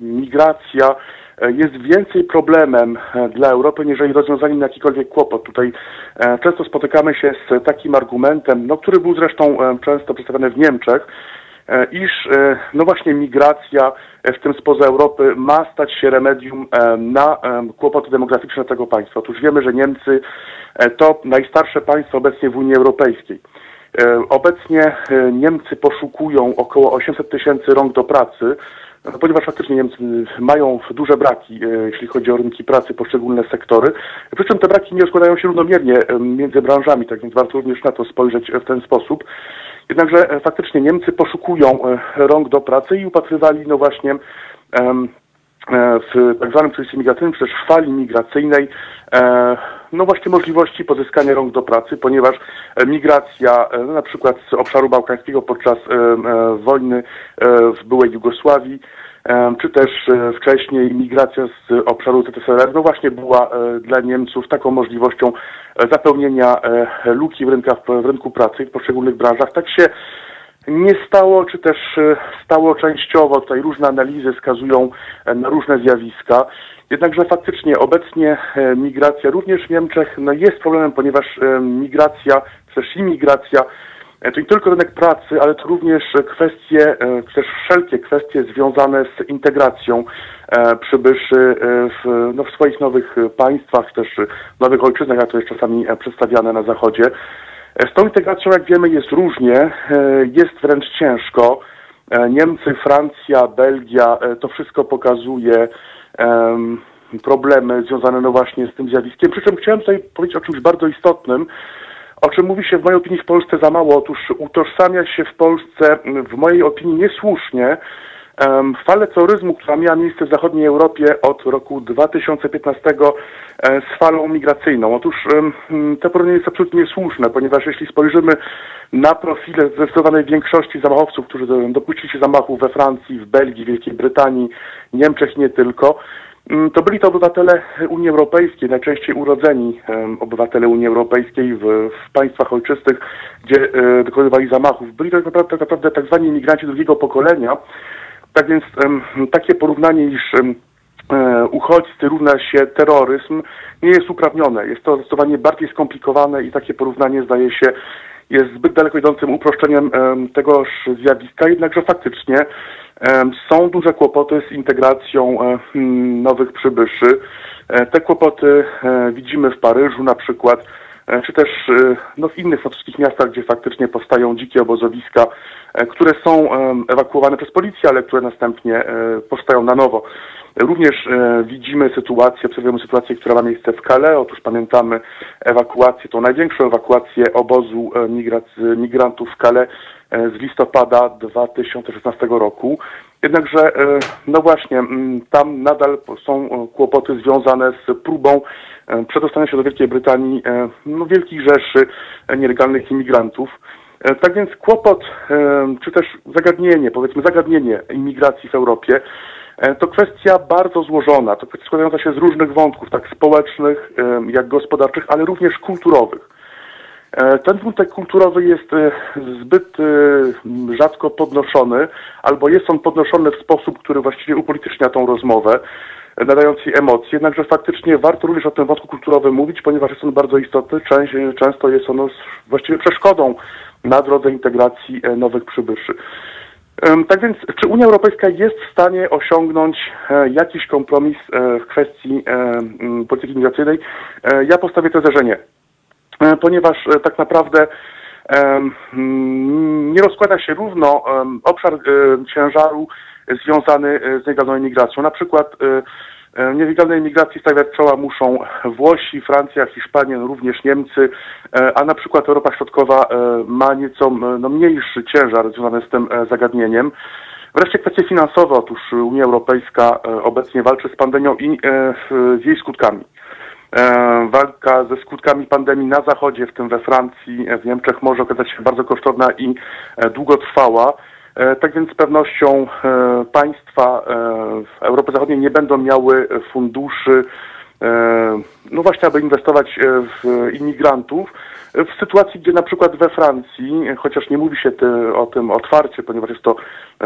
Speaker 6: migracja e, jest więcej problemem e, dla Europy, niżeli rozwiązaniem na jakikolwiek kłopot. Tutaj e, często spotykamy się z takim argumentem, no, który był zresztą często przedstawiany w Niemczech, iż no właśnie migracja, w tym spoza Europy, ma stać się remedium na kłopoty demograficzne tego państwa. Otóż wiemy, że Niemcy to najstarsze państwo obecnie w Unii Europejskiej. E, obecnie e, Niemcy poszukują około 800 tysięcy rąk do pracy, ponieważ faktycznie Niemcy mają duże braki, e, jeśli chodzi o rynki pracy, poszczególne sektory. Przy czym te braki nie rozkładają się równomiernie między branżami, tak więc warto również na to spojrzeć w ten sposób. Jednakże faktycznie Niemcy poszukują rąk do pracy i upatrywali no właśnie w tak zwanym procesie migracyjnym, też fali migracyjnej no właśnie możliwości pozyskania rąk do pracy, ponieważ e, migracja e, no na przykład z obszaru bałkańskiego podczas e, wojny w byłej Jugosławii, czy też wcześniej migracja z obszaru ZSRR, no właśnie była dla Niemców taką możliwością zapełnienia luki w, w rynku pracy w poszczególnych branżach. Tak się nie stało, czy też stało częściowo. Tutaj różne analizy wskazują na różne zjawiska. Jednakże faktycznie obecnie e, migracja również w Niemczech no jest problemem, ponieważ e, migracja, też imigracja e, to nie tylko rynek pracy, ale to również kwestie, też wszelkie kwestie związane z integracją przybyszy w, no, w swoich nowych państwach, też nowych ojczyznach, jak to jest czasami przedstawiane na Zachodzie. Z tą integracją, jak wiemy, jest różnie, jest wręcz ciężko. Niemcy, Francja, Belgia, to wszystko pokazuje problemy związane no właśnie z tym zjawiskiem. Przy czym chciałem tutaj powiedzieć o czymś bardzo istotnym, o czym mówi się w mojej opinii w Polsce za mało. Otóż utożsamia się w Polsce, w mojej opinii niesłusznie, falę terroryzmu, która miała miejsce w zachodniej Europie od roku 2015 e, z falą migracyjną. Otóż to porównanie jest absolutnie niesłuszne, ponieważ jeśli spojrzymy na profile zdecydowanej większości zamachowców, którzy dopuścili się zamachów we Francji, w Belgii, Wielkiej Brytanii, Niemczech nie tylko, mm, to byli to obywatele Unii Europejskiej, najczęściej urodzeni obywatele Unii Europejskiej w, w państwach ojczystych, gdzie e, dokonywali zamachów. Byli to tak naprawdę, tak tak zwani imigranci drugiego pokolenia. Tak więc takie porównanie, iż e, uchodźcy równa się terroryzm, nie jest uprawnione. Jest to zdecydowanie bardziej skomplikowane i takie porównanie zdaje się jest zbyt daleko idącym uproszczeniem tegoż zjawiska, jednakże faktycznie są duże kłopoty z integracją e, hmm, nowych przybyszy. E, te kłopoty widzimy w Paryżu na przykład, czy też no, w innych francuskich miastach, gdzie faktycznie powstają dzikie obozowiska, które są ewakuowane przez policję, ale które następnie powstają na nowo. Również e, widzimy sytuację, obserwujemy sytuację, która ma miejsce w Calais. Otóż pamiętamy ewakuację, tą największą ewakuację obozu e, migrantów w Calais e, z listopada 2016 roku. Jednakże, no właśnie, tam nadal są kłopoty związane z próbą przedostania się do Wielkiej Brytanii no, wielkich rzeszy nielegalnych imigrantów. Tak więc kłopot, czy też zagadnienie, powiedzmy zagadnienie imigracji w Europie E, to kwestia bardzo złożona, to kwestia składająca się z różnych wątków, tak społecznych, jak gospodarczych, ale również kulturowych. E, ten wątek kulturowy jest e, zbyt rzadko podnoszony, albo jest on podnoszony w sposób, który właściwie upolitycznia tą rozmowę, nadając jej emocje. Jednakże faktycznie warto również o tym wątku kulturowym mówić, ponieważ jest on bardzo istotny. Często jest on właściwie przeszkodą na drodze integracji nowych przybyszy. Tak więc, czy Unia Europejska jest w stanie osiągnąć e, jakiś kompromis e, w kwestii e, polityki migracyjnej? Ja postawię tezę, że nie. Ponieważ tak naprawdę nie rozkłada się równo obszar ciężaru związany z nielegalną imigracją. Na przykład Nielegalnej imigracji stawiać czoła muszą Włosi, Francja, Hiszpania, no również Niemcy, a na przykład Europa Środkowa ma nieco no, mniejszy ciężar związany z tym zagadnieniem. Wreszcie kwestie finansowe. Otóż Unia Europejska obecnie walczy z pandemią i z jej skutkami. Walka ze skutkami pandemii na Zachodzie, w tym we Francji, w Niemczech, może okazać się bardzo kosztowna i długotrwała. Tak więc z pewnością państwa w Europie Zachodniej nie będą miały funduszy, no właśnie, aby inwestować w imigrantów. W sytuacji, gdzie na przykład we Francji, chociaż nie mówi się ty, o tym otwarcie, ponieważ jest to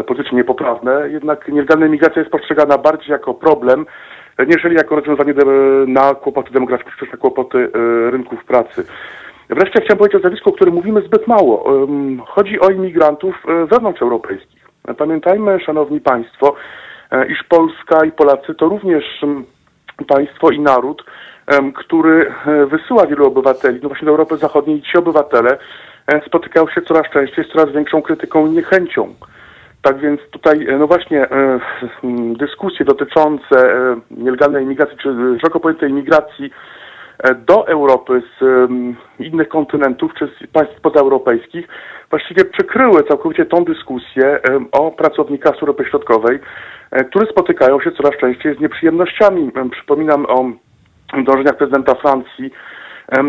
Speaker 6: politycznie niepoprawne, jednak nielegalna imigracja jest postrzegana bardziej jako problem, niżeli jako rozwiązanie na kłopoty demograficzne, czy na kłopoty rynków pracy. Wreszcie chciałem powiedzieć o zjawisku, o którym mówimy zbyt mało. Chodzi o imigrantów wewnątrzeuropejskich. Pamiętajmy, szanowni państwo, iż Polska i Polacy to również państwo i naród, który wysyła wielu obywateli, no właśnie do Europy Zachodniej i ci obywatele spotykają się coraz częściej z coraz większą krytyką i niechęcią. Tak więc tutaj, no właśnie, dyskusje dotyczące nielegalnej imigracji, czy szeroko pojętej imigracji do Europy z innych kontynentów, czy z państw pozaeuropejskich, właściwie przykryły całkowicie tą dyskusję o pracownikach z Europy Środkowej, które spotykają się coraz częściej z nieprzyjemnościami. Przypominam o dążeniach prezydenta Francji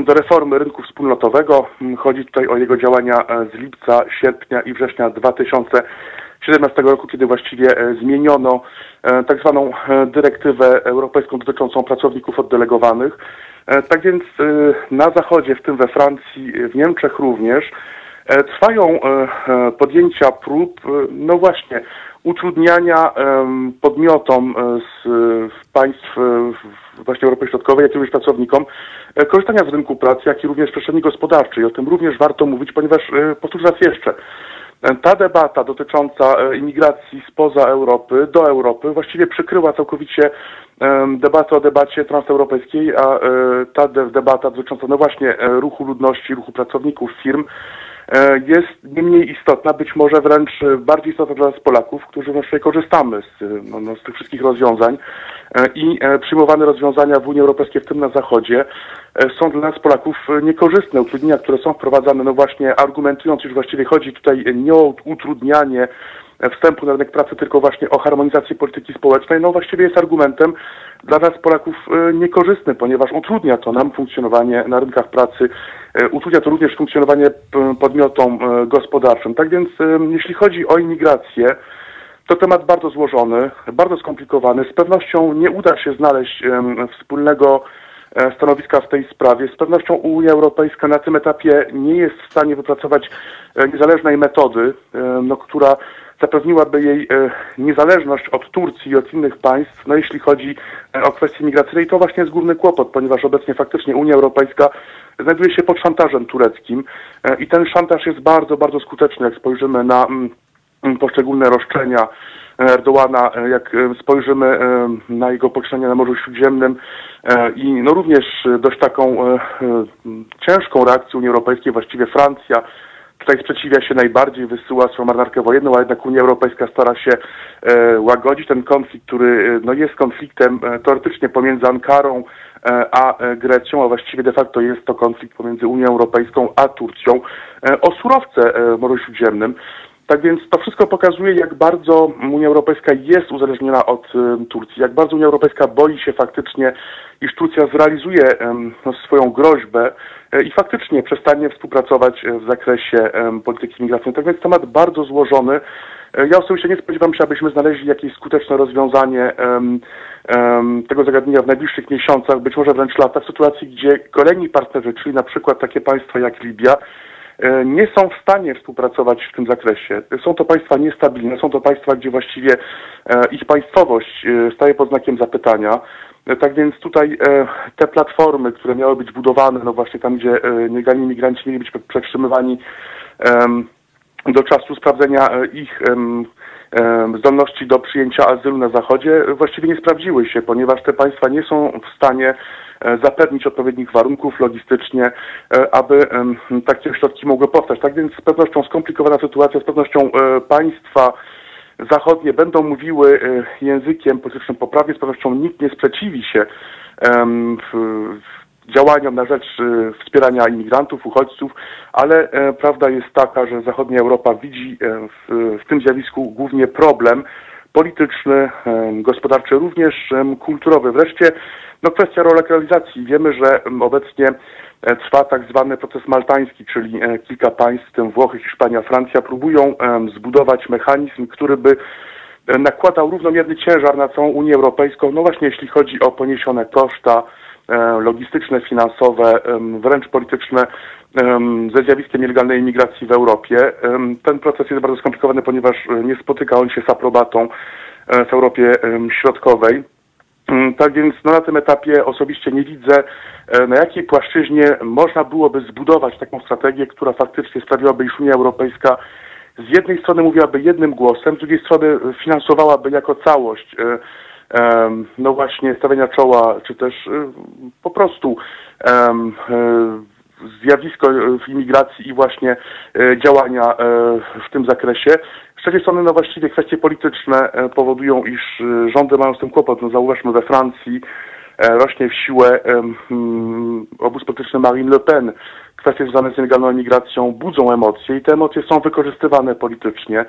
Speaker 6: do reformy rynku wspólnotowego. Chodzi tutaj o jego działania z lipca, sierpnia i września 2017 roku, kiedy właściwie zmieniono tak zwaną dyrektywę europejską dotyczącą pracowników oddelegowanych. Tak więc na Zachodzie, w tym we Francji, w Niemczech również, trwają podjęcia prób, no właśnie, utrudniania podmiotom z państw właśnie Europy Środkowej, jak również pracownikom korzystania z rynku pracy, jak i również przestrzeni gospodarczej. O tym również warto mówić, ponieważ powtórzę raz jeszcze, ta debata dotycząca imigracji spoza Europy do Europy właściwie przykryła całkowicie debatę o debacie transeuropejskiej, a ta debata dotycząca no właśnie ruchu ludności, ruchu pracowników, firm jest nie mniej istotna, być może wręcz bardziej istotna dla nas Polaków, którzy właściwie korzystamy z, no, no, z tych wszystkich rozwiązań i przyjmowane rozwiązania w Unii Europejskiej, w tym na Zachodzie, są dla nas Polaków niekorzystne. Utrudnienia, które są wprowadzane, no właśnie argumentując, iż właściwie chodzi tutaj nie o utrudnianie wstępu na rynek pracy, tylko właśnie o harmonizację polityki społecznej, no właściwie jest argumentem dla nas Polaków niekorzystny, ponieważ utrudnia to nam funkcjonowanie na rynkach pracy, utrudnia to również funkcjonowanie podmiotom gospodarczym. Tak więc jeśli chodzi o imigrację, to temat bardzo złożony, bardzo skomplikowany. Z pewnością nie uda się znaleźć wspólnego stanowiska w tej sprawie. Z pewnością Unia Europejska na tym etapie nie jest w stanie wypracować niezależnej metody, no, która zapewniłaby jej niezależność od Turcji i od innych państw, no jeśli chodzi o kwestie migracyjne. I to właśnie jest główny kłopot, ponieważ obecnie faktycznie Unia Europejska znajduje się pod szantażem tureckim i ten szantaż jest bardzo, bardzo skuteczny, jak spojrzymy na poszczególne roszczenia Erdołana, jak spojrzymy na jego poczynienia na Morzu Śródziemnym i no również dość taką ciężką reakcję Unii Europejskiej, właściwie Francja tutaj sprzeciwia się najbardziej, wysyła swoją marynarkę wojenną, a jednak Unia Europejska stara się łagodzić ten konflikt, który no, jest konfliktem teoretycznie pomiędzy Ankarą a Grecją, a właściwie de facto jest to konflikt pomiędzy Unią Europejską a Turcją o surowce w Morzu Śródziemnym. Tak więc to wszystko pokazuje, jak bardzo Unia Europejska jest uzależniona od Turcji, jak bardzo Unia Europejska boi się faktycznie, iż Turcja zrealizuje swoją groźbę i faktycznie przestanie współpracować w zakresie polityki migracyjnej. Tak więc temat bardzo złożony. Ja osobiście nie spodziewam się, abyśmy znaleźli jakieś skuteczne rozwiązanie tego zagadnienia w najbliższych miesiącach, być może wręcz latach, w sytuacji, gdzie kolejni partnerzy, czyli na przykład takie państwa jak Libia, nie są w stanie współpracować w tym zakresie. Są to państwa niestabilne, są to państwa, gdzie właściwie ich państwowość staje pod znakiem zapytania. Tak więc tutaj te platformy, które miały być budowane, no właśnie tam, gdzie nielegalni migranci mieli być przetrzymywani do czasu sprawdzenia ich zdolności do przyjęcia azylu na Zachodzie właściwie nie sprawdziły się, ponieważ te państwa nie są w stanie zapewnić odpowiednich warunków logistycznie, aby takie środki mogły powstać. Tak więc z pewnością skomplikowana sytuacja, z pewnością państwa zachodnie będą mówiły językiem politycznym poprawnie, z pewnością nikt nie sprzeciwi się działaniom na rzecz wspierania imigrantów, uchodźców, ale e, prawda jest taka, że zachodnia Europa widzi e, w tym zjawisku głównie problem polityczny, gospodarczy, również kulturowy. Wreszcie no, kwestia relokalizacji. Wiemy, że obecnie e, trwa tak zwany proces maltański, czyli kilka państw, w tym Włochy, Hiszpania, Francja, próbują zbudować mechanizm, który by nakładał równomierny ciężar na całą Unię Europejską, no właśnie jeśli chodzi o poniesione koszta, E, logistyczne, finansowe, wręcz polityczne ze zjawiskiem nielegalnej imigracji w Europie. Ten proces jest bardzo skomplikowany, ponieważ e, nie spotyka on się z aprobatą e, w Europie Środkowej. Mm, tak więc no, na tym etapie osobiście nie widzę, na jakiej płaszczyźnie można byłoby zbudować taką strategię, która faktycznie sprawiłaby, iż Unia Europejska z jednej strony mówiłaby jednym głosem, z drugiej strony finansowałaby jako całość no właśnie stawiania czoła, czy też y, po prostu y, zjawisko w imigracji i właśnie y, działania w tym zakresie. Z trzeciej strony, no właściwie kwestie polityczne powodują, iż rządy mają z tym kłopot. No zauważmy we Francji rośnie w siłę mm, obóz polityczny Marine Le Pen. Kwestie związane z nielegalną imigracją budzą emocje i te emocje są wykorzystywane politycznie.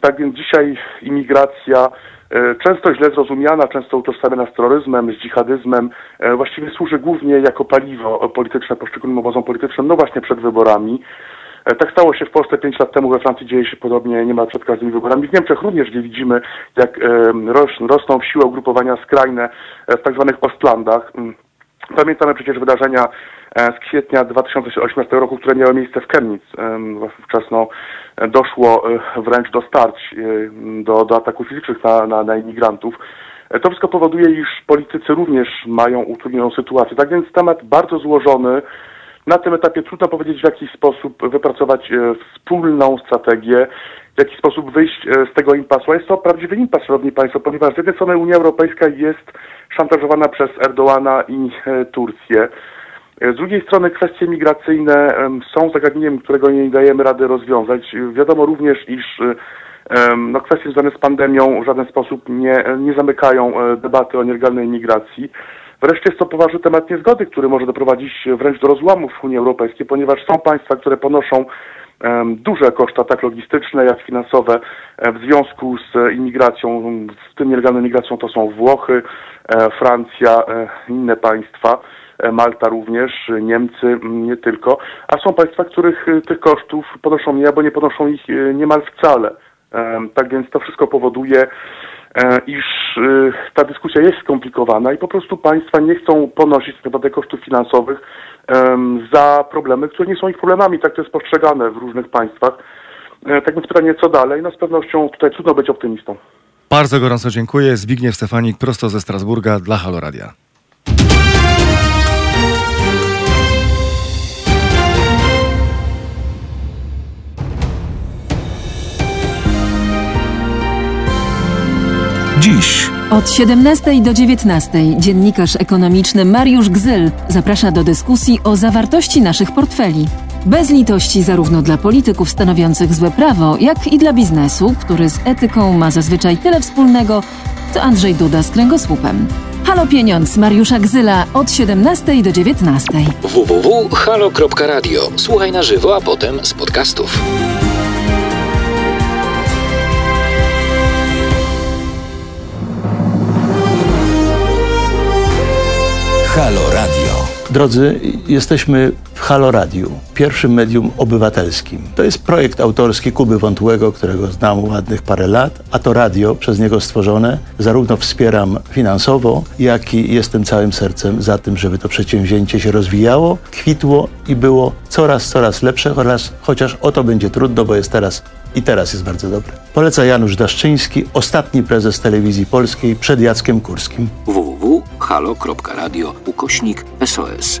Speaker 6: Tak więc dzisiaj imigracja E, często źle zrozumiana, często utożsamiana z terroryzmem, z dżihadyzmem, e, właściwie służy głównie jako paliwo polityczne poszczególnym obozom politycznym, no właśnie przed wyborami. E, tak stało się w Polsce pięć lat temu, we Francji dzieje się podobnie niemal przed każdymi wyborami. W Niemczech również, gdzie widzimy, jak rosną w siłę ugrupowania skrajne w tak zwanych Ostlandach. Pamiętamy przecież wydarzenia E, z kwietnia 2018 roku, które miały miejsce w Chemnitz. Wówczas no, doszło e, wręcz do starć, e, do, do ataków fizycznych na, na, na imigrantów. To wszystko powoduje, iż politycy również mają utrudnioną sytuację. Tak więc temat bardzo złożony. Na tym etapie trudno powiedzieć, w jaki sposób wypracować wspólną strategię, w jaki sposób wyjść z tego impasu. A jest to prawdziwy impas, Szanowni Państwo, ponieważ z jednej strony Unia Europejska jest szantażowana przez Erdoana i Turcję. E, z drugiej strony kwestie migracyjne są zagadnieniem, którego nie dajemy rady rozwiązać. Wiadomo również, iż no, kwestie związane z pandemią w żaden sposób nie, nie zamykają e, debaty o nielegalnej migracji. Wreszcie jest to poważny temat niezgody, który może doprowadzić wręcz do rozłamów w Unii Europejskiej, ponieważ są państwa, które ponoszą duże koszta, tak logistyczne, jak finansowe e, w związku z imigracją, z tym nielegalną migracją to są Włochy, Francja, inne państwa. E, Malta również, Niemcy nie tylko, a są państwa, których e, tych kosztów ponoszą nie, albo nie ponoszą ich e, niemal wcale. Tak więc to wszystko powoduje, iż ta dyskusja jest skomplikowana i po prostu państwa nie chcą ponosić naprawdę kosztów finansowych za problemy, które nie są ich problemami. Tak to jest postrzegane w różnych państwach. Tak więc pytanie, co dalej? No z pewnością tutaj trudno być optymistą.
Speaker 2: Bardzo gorąco dziękuję. Zbigniew Stefanik prosto ze Strasburga dla Haloradia.
Speaker 3: Dziś. Od 17 do 19 dziennikarz ekonomiczny Mariusz Gzyl zaprasza do dyskusji o zawartości naszych portfeli. Bez litości zarówno dla polityków stanowiących złe prawo, jak i dla biznesu, który z etyką ma zazwyczaj tyle wspólnego, co Andrzej Duda z kręgosłupem. Halo Pieniądz Mariusza Gzyla od 17 do 19.
Speaker 1: www.halo.radio. Słuchaj na żywo, a potem z podcastów.
Speaker 7: Halo Radio. Drodzy, jesteśmy w Halo Radio, pierwszym medium obywatelskim. To jest projekt autorski Kuby Wątłego, którego znam ładnych parę lat, a to radio przez niego stworzone. Zarówno wspieram finansowo, jak i jestem całym sercem za tym, żeby to przedsięwzięcie się rozwijało, kwitło i było coraz, coraz lepsze, chociaż, chociaż o to będzie trudno, bo jest teraz i teraz jest bardzo dobre. Poleca Janusz Daszczyński, ostatni prezes telewizji polskiej przed Jackiem Kurskim.
Speaker 1: www.halo.radio ukośnik SOS.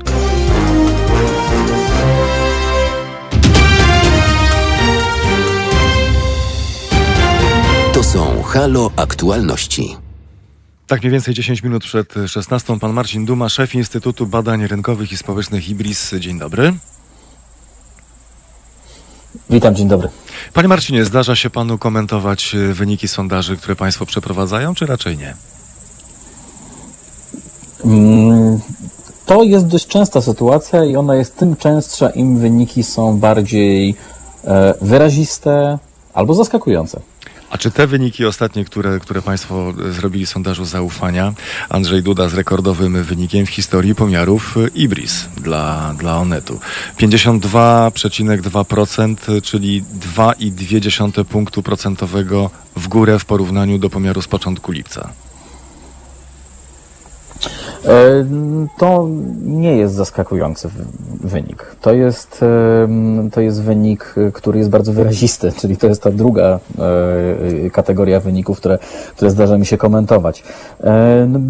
Speaker 1: są Halo Aktualności.
Speaker 2: Tak mniej więcej 10 minut przed 16 pan Marcin Duma, szef Instytutu Badań Rynkowych i Społecznych IBRIS. Dzień dobry.
Speaker 8: Witam, dzień dobry.
Speaker 2: Panie Marcinie, zdarza się panu komentować e, wyniki sondaży, które państwo przeprowadzają, czy raczej nie?
Speaker 8: Mm, to jest dość częsta sytuacja i ona jest tym częstsza, im wyniki są bardziej e, wyraziste albo zaskakujące.
Speaker 2: A czy te wyniki ostatnie, które, które Państwo zrobili sondażu zaufania, Andrzej Duda z rekordowym wynikiem w historii pomiarów IBRIS dla, dla Onetu. 52,2%, czyli 2,2 punktu procentowego w górę w porównaniu do pomiaru z początku lipca.
Speaker 8: E, to nie jest zaskakujący wynik. To jest, e, to jest wynik, który jest bardzo wyrazisty, *laughs* czyli to jest ta druga e, kategoria wyników, które, które zdarza mi się komentować. No,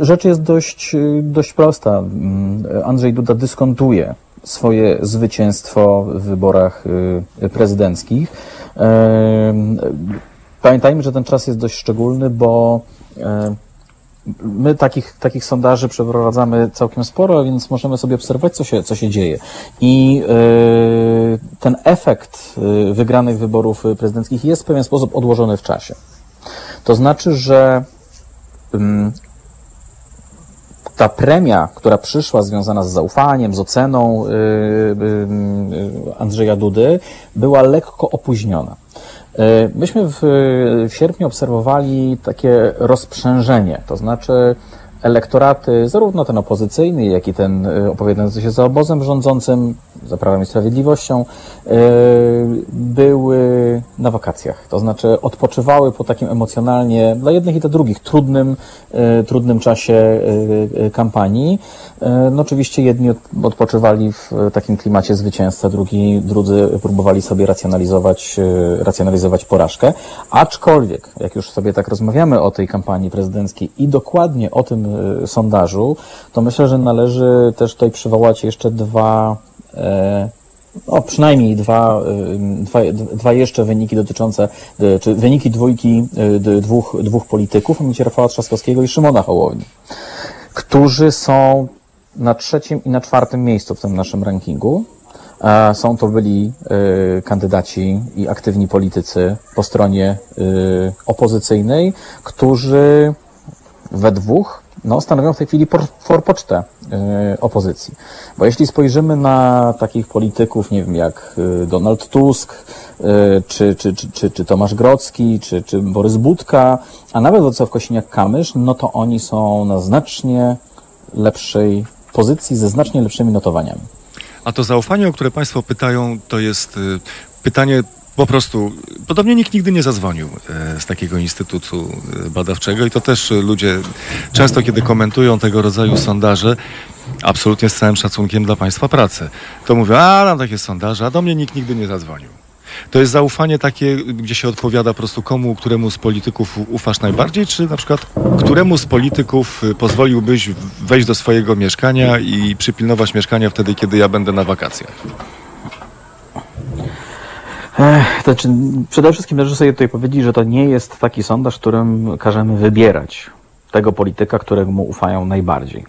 Speaker 8: rzecz jest dość, dość prosta. Mm, Andrzej Duda dyskontuje swoje zwycięstwo w wyborach prezydenckich. Pamiętajmy, że ten czas jest dość szczególny, bo my takich, takich sondaży przeprowadzamy całkiem sporo, więc możemy sobie obserwować, co się, co się dzieje. I yy, ten efekt yy, wygranych wyborów prezydenckich jest w pewien sposób odłożony w czasie. To znaczy, że yy, ta premia, która przyszła związana z zaufaniem, z oceną Andrzeja Dudy, była lekko opóźniona. Myśmy w, w sierpniu obserwowali takie rozprzężenie, to znaczy elektoraty, zarówno ten opozycyjny, jak i ten e, opowiadający się za obozem rządzącym, za Prawem i Sprawiedliwością, e, były na wakacjach. To znaczy odpoczywały po takim emocjonalnie, dla jednych i dla drugich, trudnym, trudnym czasie kampanii. No oczywiście jedni odpoczywali w takim klimacie zwycięzca, drugi, drudzy próbowali sobie racjonalizować, racjonalizować porażkę. Aczkolwiek, jak już sobie tak rozmawiamy o tej kampanii prezydenckiej i dokładnie o tym sondażu, to myślę, że należy też tutaj przywołać jeszcze dwa no, przynajmniej dwa, dwa, dwa jeszcze wyniki dotyczące, czy wyniki dwójki dwóch, dwóch polityków, mianowicie Rafała Trzaskowskiego i Szymona Hołowni, którzy są na trzecim i na czwartym miejscu w tym naszym rankingu. Są to byli y, kandydaci i aktywni politycy po stronie y, opozycyjnej, którzy we dwóch no, stanowią w tej chwili forpocztę y, opozycji. Bo jeśli spojrzymy na takich polityków, nie wiem, jak Donald Tusk, czy, czy, czy, czy, czy Tomasz Grocki, czy, czy Borys Budka, a nawet Władysław Kosiniak-Kamysz, no to oni są na znacznie lepszej pozycji ze znacznie lepszymi notowaniami.
Speaker 2: A to zaufanie, o które Państwo pytają, to jest y, pytanie po prostu, podobnie nikt nigdy nie zadzwonił y, z takiego instytutu y, badawczego i to też ludzie często, kiedy komentują tego rodzaju sondaże, absolutnie z całym szacunkiem dla Państwa pracy, to mówią, a tam takie sondaże, a do mnie nikt nigdy nie zadzwonił. To jest zaufanie takie, gdzie się odpowiada po prostu komu, któremu z polityków ufasz najbardziej, czy na przykład któremu z polityków y, pozwoliłbyś wejść do swojego mieszkania i przypilnować mieszkania wtedy, kiedy ja będę na wakacjach?
Speaker 8: Ech, to znaczy, przede wszystkim należy sobie tutaj powiedzieć, że to nie jest taki sondaż, którym każemy wybierać tego polityka, któremu ufają najbardziej.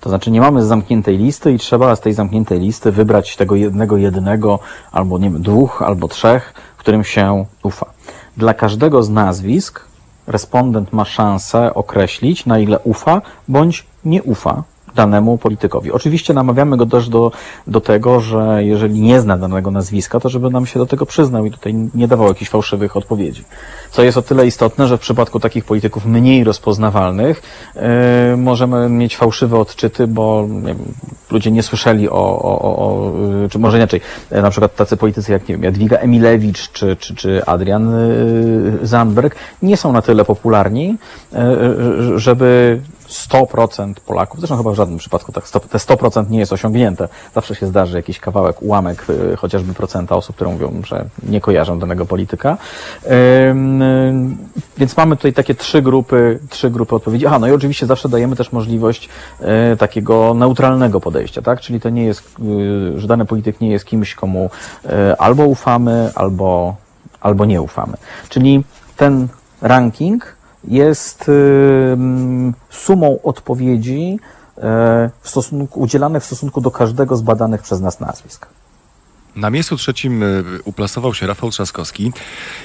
Speaker 8: To znaczy nie mamy zamkniętej listy i trzeba z tej zamkniętej listy wybrać tego jednego, jedynego, albo nie wiem, dwóch, albo trzech, którym się ufa. Dla każdego z nazwisk respondent ma szansę określić, na ile ufa bądź nie ufa danemu politykowi. Oczywiście namawiamy go też do, do tego, że jeżeli nie zna danego nazwiska, to żeby nam się do tego przyznał i tutaj nie dawał jakichś fałszywych odpowiedzi. Co jest o tyle istotne, że w przypadku takich polityków mniej rozpoznawalnych yy, możemy mieć fałszywe odczyty, bo nie wiem, ludzie nie słyszeli o, o, o, o, czy może inaczej, na przykład tacy politycy jak nie wiem, Jadwiga Emilewicz czy, czy, czy Adrian yy, Zandberg nie są na tyle popularni, yy, żeby 100% Polaków, zresztą chyba w żadnym przypadku tak, te 100% nie jest osiągnięte. Zawsze się zdarzy jakiś kawałek, ułamek y, chociażby procenta osób, które mówią, że nie kojarzą danego polityka. Więc mamy tutaj takie trzy grupy, trzy grupy odpowiedzi. Aha, no i oczywiście zawsze dajemy też możliwość y, takiego neutralnego podejścia, tak? Czyli to nie jest, y, że dany polityk nie jest kimś, komu albo ufamy, albo, albo nie ufamy. Czyli ten ranking jest sumą odpowiedzi w stosunku, udzielanych w stosunku do każdego z badanych przez nas nazwisk.
Speaker 2: Na miejscu trzecim y, uplasował się Rafał Trzaskowski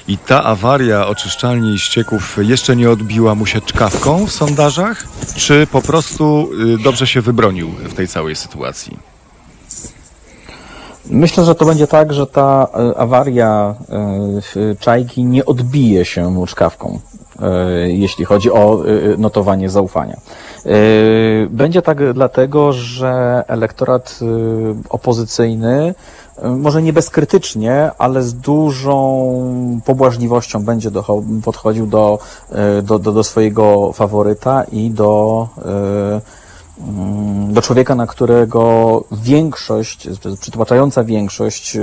Speaker 2: i ta awaria oczyszczalni ścieków jeszcze nie odbiła mu się czkawką w sondażach, czy po prostu y, dobrze się wybronił w tej całej sytuacji?
Speaker 8: Myślę, że to będzie tak, że ta y, awaria czajki nie odbije się czkawką, jeśli chodzi o notowanie zaufania. Będzie tak dlatego, że elektorat opozycyjny może nie bezkrytycznie, ale z dużą pobłażliwością będzie podchodził do, e, do, do, do swojego faworyta i do, e, mm, do człowieka, na którego większość, przytłaczająca większość e,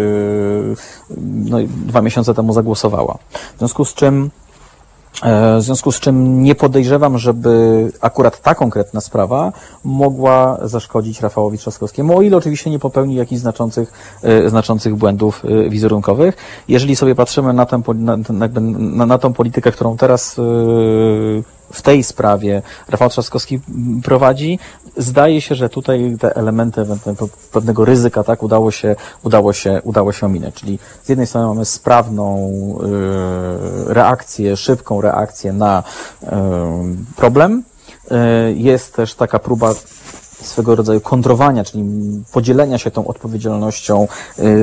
Speaker 8: no, dwa miesiące temu zagłosowała. W związku z czym E, w związku z czym nie podejrzewam, żeby akurat ta konkretna sprawa mogła zaszkodzić Rafałowi Trzaskowskiemu, o ile oczywiście nie popełni jakichś znaczących, e, znaczących błędów e, wizerunkowych. Jeżeli sobie patrzymy na tę, na, na, na tą politykę, którą teraz w tej sprawie Rafał Trzaskowski prowadzi, zdaje się, że tutaj te elementy pewnego ryzyka tak udało się, udało się, udało się ominąć. Czyli z jednej strony mamy sprawną reakcję, szybką reakcję na problem. Jest też taka próba swego rodzaju kontrowania, czyli podzielenia się tą odpowiedzialnością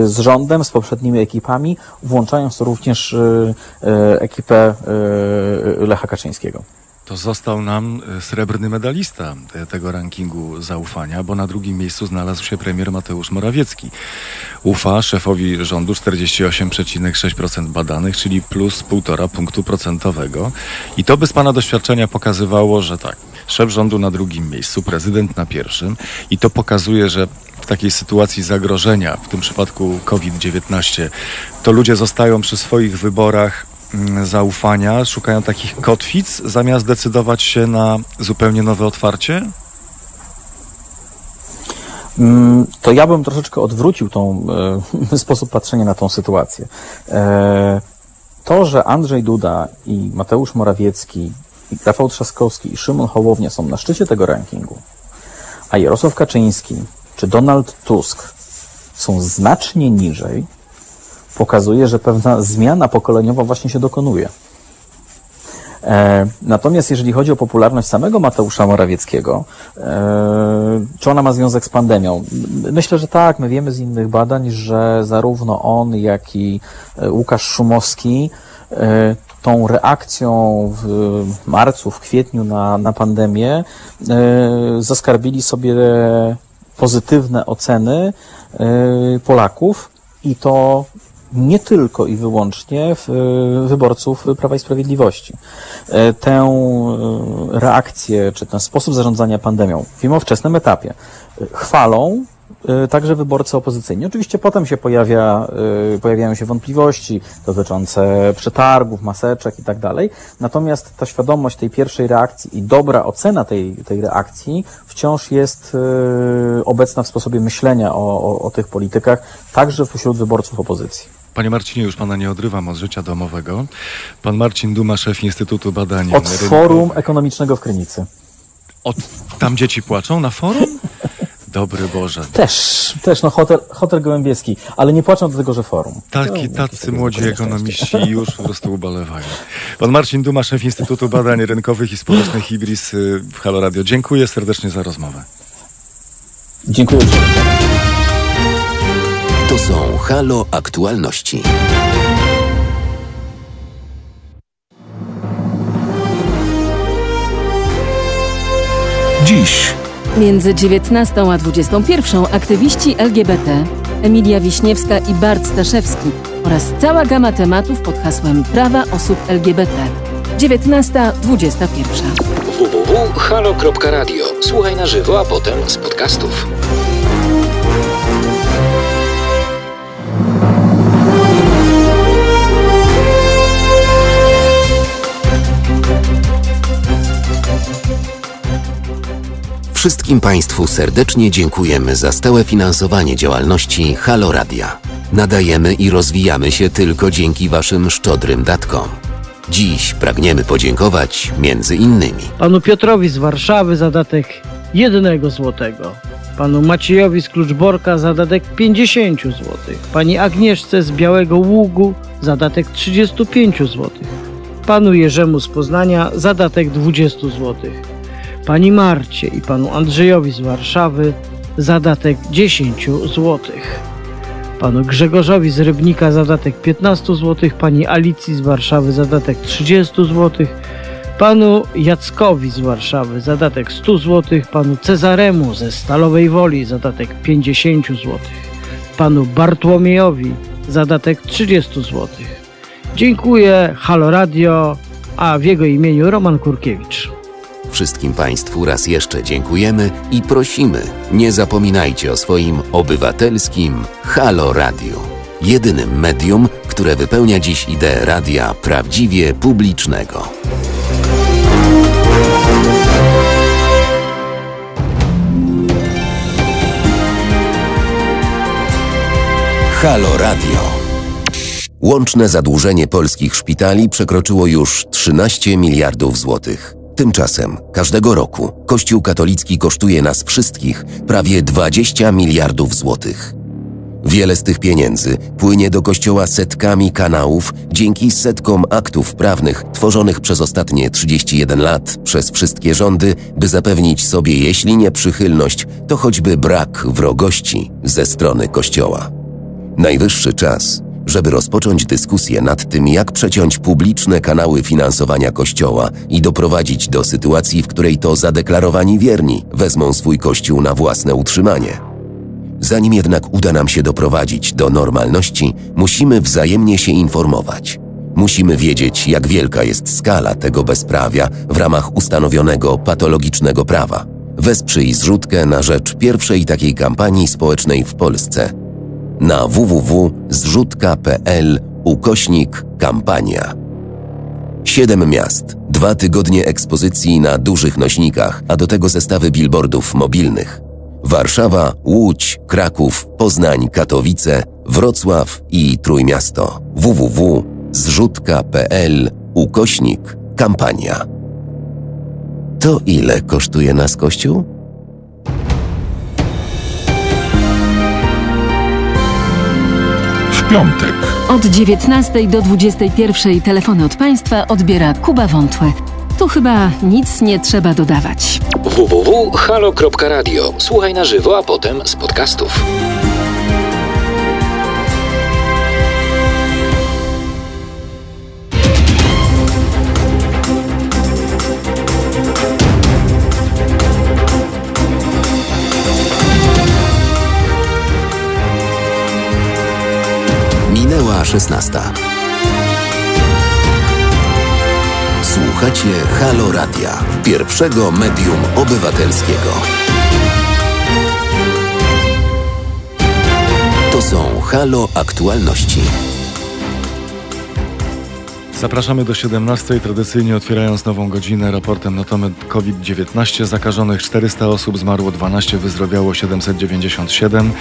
Speaker 8: z rządem, z poprzednimi ekipami, włączając również ekipę Lecha Kaczyńskiego
Speaker 2: to został nam e, srebrny medalista tego rankingu zaufania, bo na drugim miejscu znalazł się premier Mateusz Morawiecki. Ufa szefowi rządu 48,6% badanych, czyli plus 1,5 punktu procentowego. I to by z pana doświadczenia pokazywało, że tak, szef rządu na drugim miejscu, prezydent na pierwszym i to pokazuje, że w takiej sytuacji zagrożenia, w tym przypadku COVID-19, to ludzie zostają przy swoich wyborach zaufania, szukają takich kotwic, zamiast decydować się na zupełnie nowe otwarcie?
Speaker 8: Mm, to ja bym troszeczkę odwrócił tą e, *laughs* sposób patrzenia na tą sytuację. E, to, że Andrzej Duda i Mateusz Morawiecki, i Rafał Trzaskowski i Szymon Hołownia są na szczycie tego rankingu, a Jarosław Kaczyński czy Donald Tusk są znacznie niżej, pokazuje, że pewna zmiana pokoleniowa właśnie się dokonuje. E, natomiast jeżeli chodzi o popularność samego Mateusza Morawieckiego, e, czy ona ma związek z pandemią? Myślę, że tak. My wiemy z innych badań, że zarówno on, jak i e, Łukasz Szumowski tą reakcją w marcu, w kwietniu na, na pandemię zaskarbili sobie pozytywne oceny Polaków i to nie tylko i wyłącznie w wyborców Prawa i Sprawiedliwości. E, tę e, reakcję, czy ten sposób zarządzania pandemią mimo wczesnym etapie e, chwalą także wyborcy opozycyjni. Oczywiście potem się pojawia, pojawiają się wątpliwości dotyczące przetargów, maseczek i tak dalej. Natomiast ta świadomość tej pierwszej reakcji i dobra ocena tej, tej reakcji wciąż jest obecna w sposobie myślenia o, o, o tych politykach, także wśród wyborców opozycji.
Speaker 2: Panie Marcinie, już pana nie odrywam od życia domowego. Pan Marcin Duma, szef Instytutu Badań
Speaker 8: Od Forum Ekonomicznego w Krynicy.
Speaker 2: Od, tam dzieci płaczą na forum? Dobry Boże.
Speaker 8: Też, też, no hotel, hotel Gołębieski, ale nie płaczą do tego, że forum.
Speaker 2: Taki, tacy młodzi ekonomiści *laughs* już po prostu ubolewają. Pan Marcin Duma, szef Instytutu Badań Rynkowych i Społecznych Ibris y, w Halo Radio. Dziękuję serdecznie za rozmowę.
Speaker 8: Dziękuję.
Speaker 1: To są Halo Aktualności.
Speaker 3: Dziś. Między 19 a 21 aktywiści LGBT Emilia Wiśniewska i Bart Staszewski oraz cała gama tematów pod hasłem Prawa osób LGBT. 19.21.
Speaker 1: www.halo.radio. Słuchaj na żywo, a potem z podcastów. Wszystkim Państwu serdecznie dziękujemy za stałe finansowanie działalności Halo Radia. Nadajemy i rozwijamy się tylko dzięki Waszym szczodrym datkom. Dziś pragniemy podziękować między innymi
Speaker 9: panu Piotrowi z Warszawy zadatek jednego złotego, panu Maciejowi z Kluczborka zadatek 50 złotych, pani Agnieszce z Białego Ługu zadatek 35 złotych, panu Jerzemu z Poznania zadatek 20 złotych, pani Marcie i panu Andrzejowi z Warszawy zadatek 10 złotych panu Grzegorzowi z Rybnika zadatek 15 zł, pani Alicji z Warszawy zadatek 30 zł, panu Jackowi z Warszawy zadatek 100 zł, panu Cezaremu ze Stalowej Woli zadatek 50 zł, panu Bartłomiejowi zadatek 30 zł. Dziękuję, Halo Radio, a w jego imieniu Roman Kurkiewicz.
Speaker 1: Wszystkim Państwu raz jeszcze dziękujemy i prosimy, nie zapominajcie o swoim obywatelskim Halo Radio. Jedynym medium, które wypełnia dziś ideę radia prawdziwie publicznego. Halo Radio. Łączne zadłużenie polskich szpitali przekroczyło już 13 miliardów złotych. Tymczasem każdego roku Kościół katolicki kosztuje nas wszystkich prawie 20 miliardów złotych. Wiele z tych pieniędzy płynie do Kościoła setkami kanałów dzięki setkom aktów prawnych tworzonych przez ostatnie 31 lat przez wszystkie rządy, by zapewnić sobie, jeśli nie przychylność, to choćby brak wrogości ze strony Kościoła. Najwyższy czas, żeby rozpocząć dyskusję nad tym, jak przeciąć publiczne kanały finansowania Kościoła i doprowadzić do sytuacji, w której to zadeklarowani wierni wezmą swój Kościół na własne utrzymanie. Zanim jednak uda nam się doprowadzić do normalności, musimy wzajemnie się informować. Musimy wiedzieć, jak wielka jest skala tego bezprawia w ramach ustanowionego patologicznego prawa. Wesprzyj zrzutkę na rzecz pierwszej takiej kampanii społecznej w Polsce – na www.zrzutka.pl ukośnik kampania. Siedem miast, dwa tygodnie ekspozycji na dużych nośnikach, a do tego zestawy billboardów mobilnych. Warszawa, Łódź, Kraków, Poznań, Katowice, Wrocław i Trójmiasto. www.zrzutka.pl ukośnik kampania. To ile kosztuje nas Kościół?
Speaker 10: Piątek.
Speaker 3: Od 19 do 21 telefony od Państwa odbiera Kuba Wątłe. Tu chyba nic nie trzeba dodawać.
Speaker 11: www.halo.radio. Słuchaj na żywo, a potem z podcastów.
Speaker 1: 16. Słuchacie Halo Radia, pierwszego medium obywatelskiego. To są Halo Aktualności.
Speaker 2: Zapraszamy do 17. Tradycyjnie otwierając nową godzinę raportem na temat COVID-19. Zakażonych 400 osób, zmarło 12, wyzdrowiało 797.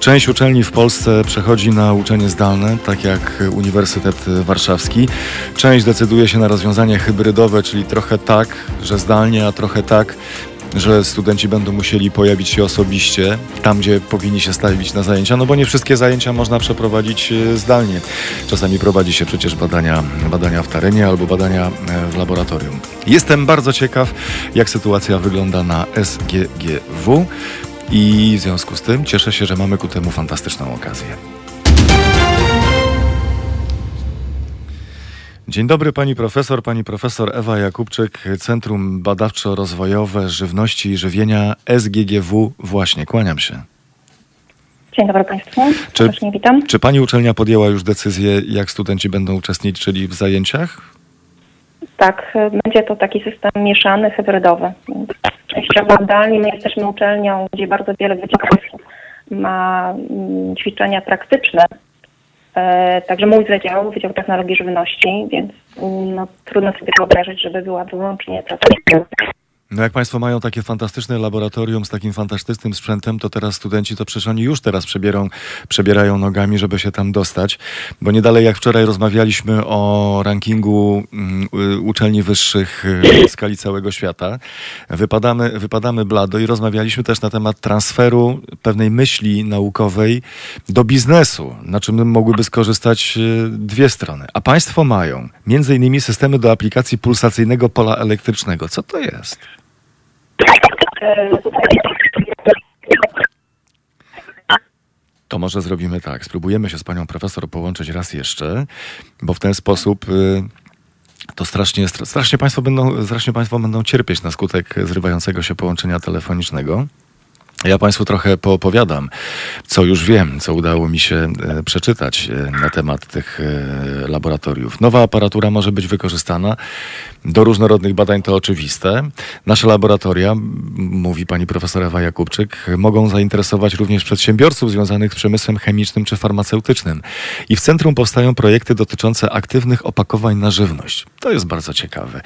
Speaker 2: Część uczelni w Polsce przechodzi na uczenie zdalne, tak jak Uniwersytet Warszawski. Część decyduje się na rozwiązanie hybrydowe, czyli trochę tak, że zdalnie, a trochę tak, że studenci będą musieli pojawić się osobiście tam, gdzie powinni się stawić na zajęcia, no bo nie wszystkie zajęcia można przeprowadzić e, zdalnie. Czasami prowadzi się przecież badania, badania w terenie albo badania e, w laboratorium. Jestem bardzo ciekaw, jak sytuacja wygląda na SGGW i w związku z tym cieszę się, że mamy ku temu fantastyczną okazję. Dzień dobry pani profesor, pani profesor Ewa Jakubczyk, Centrum Badawczo-Rozwojowe Żywności i Żywienia SGGW. Właśnie, kłaniam się.
Speaker 12: Dzień dobry Państwu,
Speaker 2: Czy-
Speaker 12: serdecznie witam.
Speaker 2: Czy pani uczelnia podjęła już decyzję, jak studenci będą uczestniczyli w zajęciach?
Speaker 12: Tak, będzie to taki system mieszany, hybrydowy. Częściowo zdalnie my jesteśmy uczelnią, gdzie bardzo wiele wydziałów ma mm, ćwiczenia praktyczne. E, Także mój wydział, Wydział Technologii Żywności, więc mm, no, trudno sobie wyobrazić, żeby była wyłącznie praca.
Speaker 2: No jak Państwo mają takie fantastyczne laboratorium z takim fantastycznym sprzętem, to teraz studenci to przecież oni już teraz przebierą, przebierają nogami, żeby się tam dostać. Bo nie dalej jak wczoraj rozmawialiśmy o rankingu um, uczelni wyższych y, w skali całego świata. Wypadamy, wypadamy blado i rozmawialiśmy też na temat transferu pewnej myśli naukowej do biznesu, na czym mogłyby skorzystać y, dwie strony. A Państwo mają między innymi systemy do aplikacji pulsacyjnego pola elektrycznego. Co to jest? To może zrobimy tak. Spróbujemy się z panią profesor połączyć raz jeszcze, bo w ten sposób y, to strasznie, strasznie, państwo będą, strasznie państwo będą cierpieć na skutek zrywającego się połączenia telefonicznego. Ja Państwu trochę poopowiadam, co już wiem, co udało mi się e, przeczytać e, na temat tych e, laboratoriów. Nowa aparatura może być wykorzystana do różnorodnych badań, to oczywiste. Nasze laboratoria, mówi pani profesor Ewa Jakubczyk, mogą zainteresować również przedsiębiorców związanych z przemysłem chemicznym czy farmaceutycznym. I w centrum powstają projekty dotyczące aktywnych opakowań na żywność. To jest bardzo ciekawe.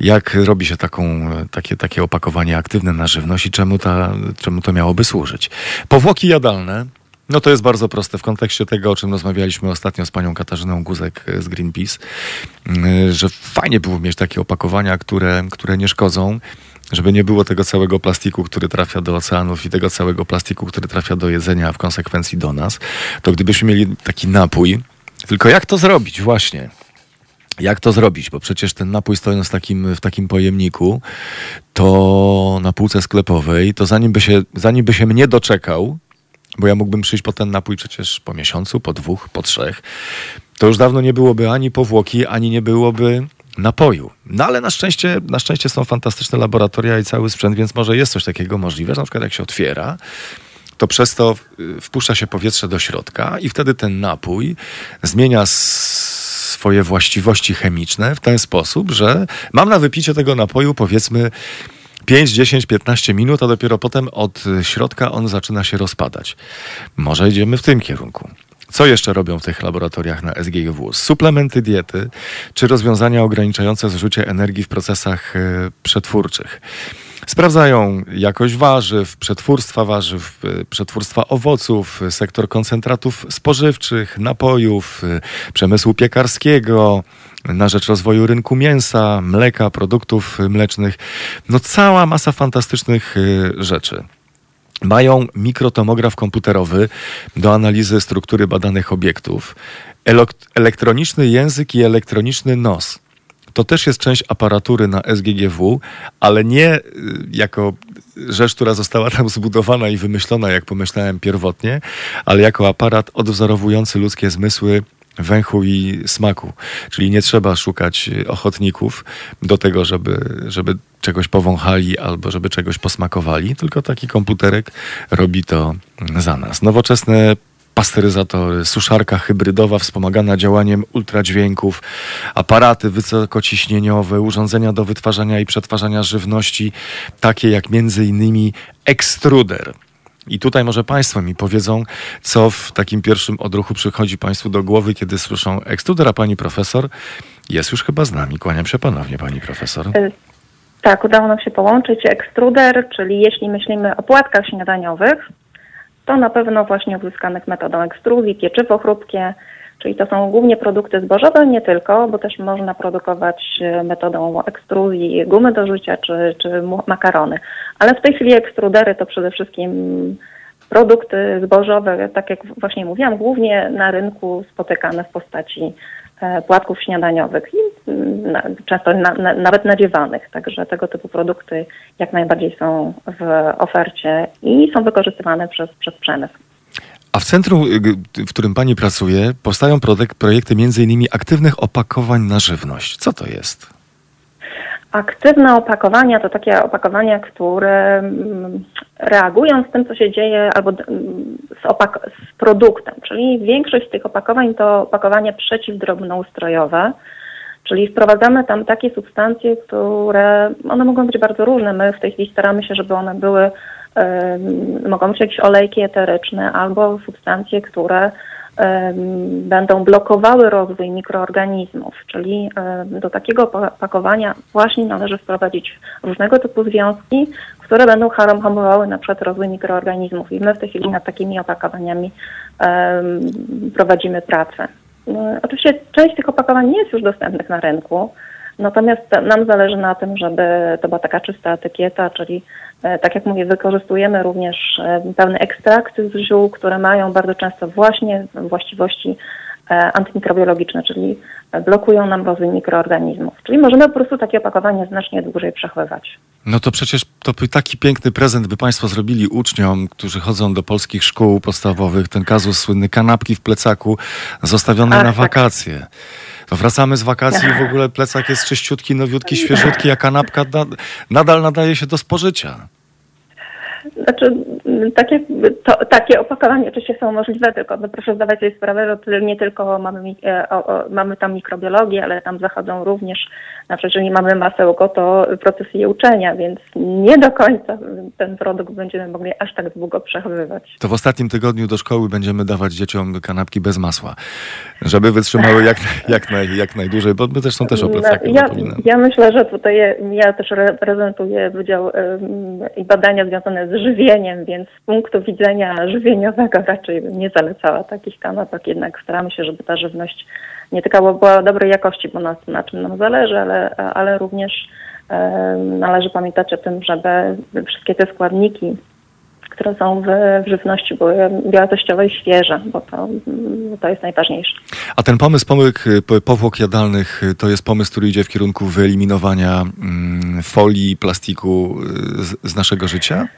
Speaker 2: Jak robi się taką, takie, takie opakowanie aktywne na żywność i czemu, ta, czemu to miałoby służyć? Powłoki jadalne. No to jest bardzo proste w kontekście tego, o czym rozmawialiśmy ostatnio z panią Katarzyną Guzek z Greenpeace, że fajnie było mieć takie opakowania, które, które nie szkodzą, żeby nie było tego całego plastiku, który trafia do oceanów i tego całego plastiku, który trafia do jedzenia, a w konsekwencji do nas, to gdybyśmy mieli taki napój, tylko jak to zrobić właśnie? Jak to zrobić? Bo przecież ten napój stojąc w takim, w takim pojemniku, to na półce sklepowej, to zanim by, się, zanim by się mnie doczekał, bo ja mógłbym przyjść po ten napój przecież po miesiącu, po dwóch, po trzech, to już dawno nie byłoby ani powłoki, ani nie byłoby napoju. No ale na szczęście, na szczęście są fantastyczne laboratoria i cały sprzęt, więc może jest coś takiego możliwe, że na przykład jak się otwiera, to przez to wpuszcza się powietrze do środka i wtedy ten napój zmienia swoje właściwości chemiczne w ten sposób, że mam na wypicie tego napoju powiedzmy 5, 10, 15 minut, a dopiero potem od środka on zaczyna się rozpadać. Może idziemy w tym kierunku. Co jeszcze robią w tych laboratoriach na SGGW? Suplementy diety czy rozwiązania ograniczające zużycie energii w procesach e, przetwórczych. Sprawdzają jakość warzyw, przetwórstwa warzyw, y, przetwórstwa owoców, sektor koncentratów spożywczych, napojów, y, przemysłu piekarskiego, na rzecz rozwoju rynku mięsa, mleka, produktów mlecznych. No cała masa fantastycznych y, rzeczy. Mają mikrotomograf komputerowy do analizy struktury badanych obiektów, elektroniczny język i elektroniczny nos to też jest część aparatury na SGGW, ale nie y, jako rzecz, która została tam zbudowana i wymyślona, jak pomyślałem pierwotnie, ale jako aparat odwzorowujący ludzkie zmysły węchu i smaku. Czyli nie trzeba szukać ochotników do tego, żeby, żeby czegoś powąchali albo żeby czegoś posmakowali, tylko taki komputerek robi to za nas. Nowoczesne pasteryzatory, suszarka hybrydowa wspomagana działaniem ultradźwięków, aparaty wysokociśnieniowe, urządzenia do wytwarzania i przetwarzania żywności, takie jak między innymi ekstruder. I tutaj może Państwo mi powiedzą, co w takim pierwszym odruchu przychodzi Państwu do głowy, kiedy słyszą ekstruder, a Pani Profesor jest już chyba z nami. Kłaniam się ponownie, Pani Profesor. E,
Speaker 12: tak, udało nam się połączyć ekstruder, czyli jeśli myślimy o płatkach śniadaniowych, to na pewno właśnie uzyskanych metodą ekstruzji, pieczywo chrupkie, czyli to są głównie produkty zbożowe, nie tylko, bo też można produkować e, metodą ekstruzji gumy do rzucia czy, czy makarony. Ale w tej chwili ekstrudery to przede wszystkim produkty zbożowe, tak jak właśnie mówiłam, głównie na rynku spotykane w postaci płatków śniadaniowych i mm, często na, na, nawet nadziewanych. Także tego typu produkty jak najbardziej są w ofercie i są wykorzystywane przez, przez przemysł.
Speaker 2: A w centrum, y, w którym Pani pracuje, powstają projekty innymi aktywnych opakowań na żywność. Co to jest?
Speaker 12: Aktywne opakowania to takie opakowania, które mm, reagują z tym, co się dzieje, albo mm, z, opak- z produktem. Czyli większość z tych opakowań to opakowania przeciwdrobnoustrojowe, czyli wprowadzamy tam takie substancje, które one mogą być bardzo różne. My w tej chwili staramy się, żeby one były, mogą być jakieś olejki eteryczne albo substancje, które będą blokowały rozwój mikroorganizmów, czyli do takiego pakowania właśnie należy wprowadzić różnego typu związki, które będą hamowały na przykład rozwój mikroorganizmów i my w tej chwili nad takimi opakowaniami prowadzimy pracę. No, oczywiście część tych opakowań nie jest już dostępnych na rynku, natomiast nam zależy na tym, żeby to była taka czysta etykieta, czyli e, tak jak mówię, wykorzystujemy również e, pewne ekstrakty z ziół, które mają bardzo często właśnie właściwości e, antymikrobiologiczne, czyli blokują nam rozwój mikroorganizmów. Czyli możemy po prostu takie opakowanie znacznie dłużej przechowywać.
Speaker 2: No to przecież to taki piękny prezent by Państwo zrobili uczniom, którzy chodzą do polskich szkół podstawowych. Ten kazus słynny kanapki w plecaku zostawione Ach, na tak. wakacje. Tak. To wracamy z wakacji i w ogóle plecak jest czyściutki, nowiutki, świeżutki, a kanapka nadal nadaje się do spożycia.
Speaker 12: Znaczy, takie, to, takie opakowania oczywiście są możliwe, tylko no proszę zdawać sobie sprawę, że nie tylko mamy, e, o, o, mamy tam mikrobiologię, ale tam zachodzą również, na przykład, jeżeli mamy masełko, to procesy je uczenia, więc nie do końca ten produkt będziemy mogli aż tak długo przechowywać.
Speaker 2: To w ostatnim tygodniu do szkoły będziemy dawać dzieciom kanapki bez masła, żeby wytrzymały jak, jak, naj, jak najdłużej, bo my też są też o plecaki.
Speaker 12: Ja, ja myślę, że tutaj ja też reprezentuję Wydział i badania związane z żywieniem, więc z punktu widzenia żywieniowego raczej bym nie zalecała takich kanapek, jednak staramy się, żeby ta żywność nie tylko była dobrej jakości, bo na, na czym nam zależy, ale, ale również e, należy pamiętać o tym, żeby wszystkie te składniki, które są w, w żywności były biowartościowe i świeże, bo to, bo to jest najważniejsze.
Speaker 2: A ten pomysł pomyk powłok jadalnych to jest pomysł, który idzie w kierunku wyeliminowania mm, folii, plastiku z, z naszego życia?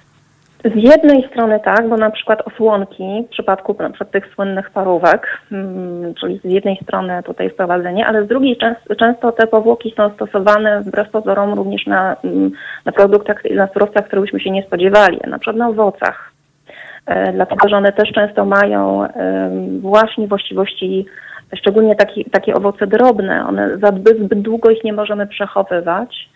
Speaker 12: Z jednej strony tak, bo na przykład osłonki w przypadku na przykład tych słynnych parówek, hmm, czyli z jednej strony tutaj wprowadzenie, ale z drugiej często, te powłoki są stosowane wbrew pozorom również na, mm, na produktach, na surowcach, które byśmy się nie spodziewali, na przykład na owocach. E, dlatego, że one też często mają właśnie właściwości, szczególnie taki, takie owoce drobne, one zbyt długo ich nie możemy przechowywać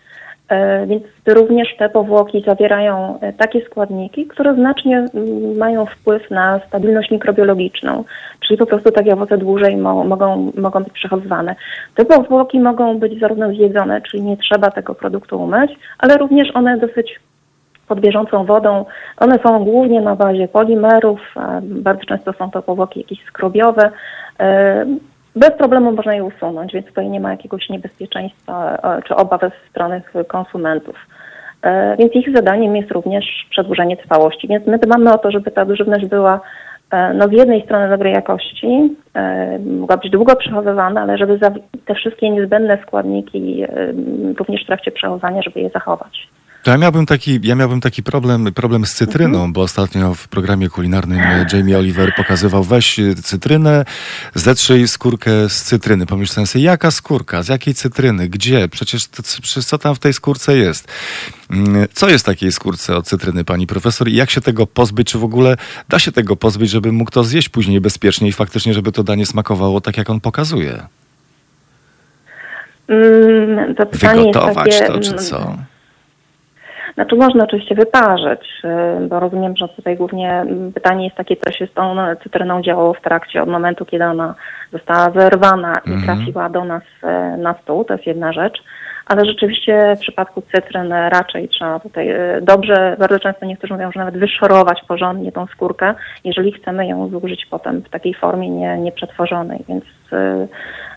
Speaker 12: więc również te powłoki zawierają e, takie składniki, które znacznie mm, mają wpływ na stabilność mikrobiologiczną, czyli po prostu takie owoce dłużej mo mogą, mogą być przechowywane. Te powłoki mogą być zarówno zjedzone, czyli nie trzeba tego produktu umyć, ale również one dosyć pod bieżącą wodą. One są głównie na bazie polimerów, bardzo często są to powłoki jakieś skrobiowe. Bez problemu można je usunąć, więc tutaj nie ma jakiegoś niebezpieczeństwa e, czy obawy ze strony konsumentów. E, więc ich zadaniem jest również przedłużenie trwałości. Więc my dbamy o to, żeby ta żywność była e, no z jednej strony dobrej jakości, mogła być długo przechowywana, ale żeby te wszystkie niezbędne składniki również w trakcie przechowywania, żeby je zachować.
Speaker 2: To ja miałbym taki, ja miałbym taki problem, problem z cytryną, mhm. bo ostatnio w programie kulinarnym Jamie Oliver pokazywał weź cytrynę, zetrzyj skórkę z cytryny. Pomyślałem sobie, jaka skórka, z jakiej cytryny, gdzie? Przecież, to, przecież co tam w tej skórce jest? Mm, co jest w takiej skórce od cytryny, pani profesor? I jak się tego pozbyć? Czy w ogóle da się tego pozbyć, żeby mógł to zjeść później bezpiecznie i faktycznie, żeby to danie smakowało tak, jak on pokazuje?
Speaker 12: Mm, to
Speaker 2: Wygotować takie, to, czy co?
Speaker 12: Znaczy można oczywiście wyparzyć, y, bo rozumiem, że tutaj głównie mm, pytanie jest takie, co się z tą cytryną działo w trakcie, od momentu, kiedy ona została wyrwana i mhm. trafiła do nas y, na stół, to jest jedna rzecz. Ale rzeczywiście w przypadku cytryn raczej trzeba tutaj y, dobrze, bardzo często niektórzy mówią, że nawet wyszorować porządnie tą skórkę, jeżeli chcemy ją zużyć potem w takiej formie nie, nieprzetworzonej, więc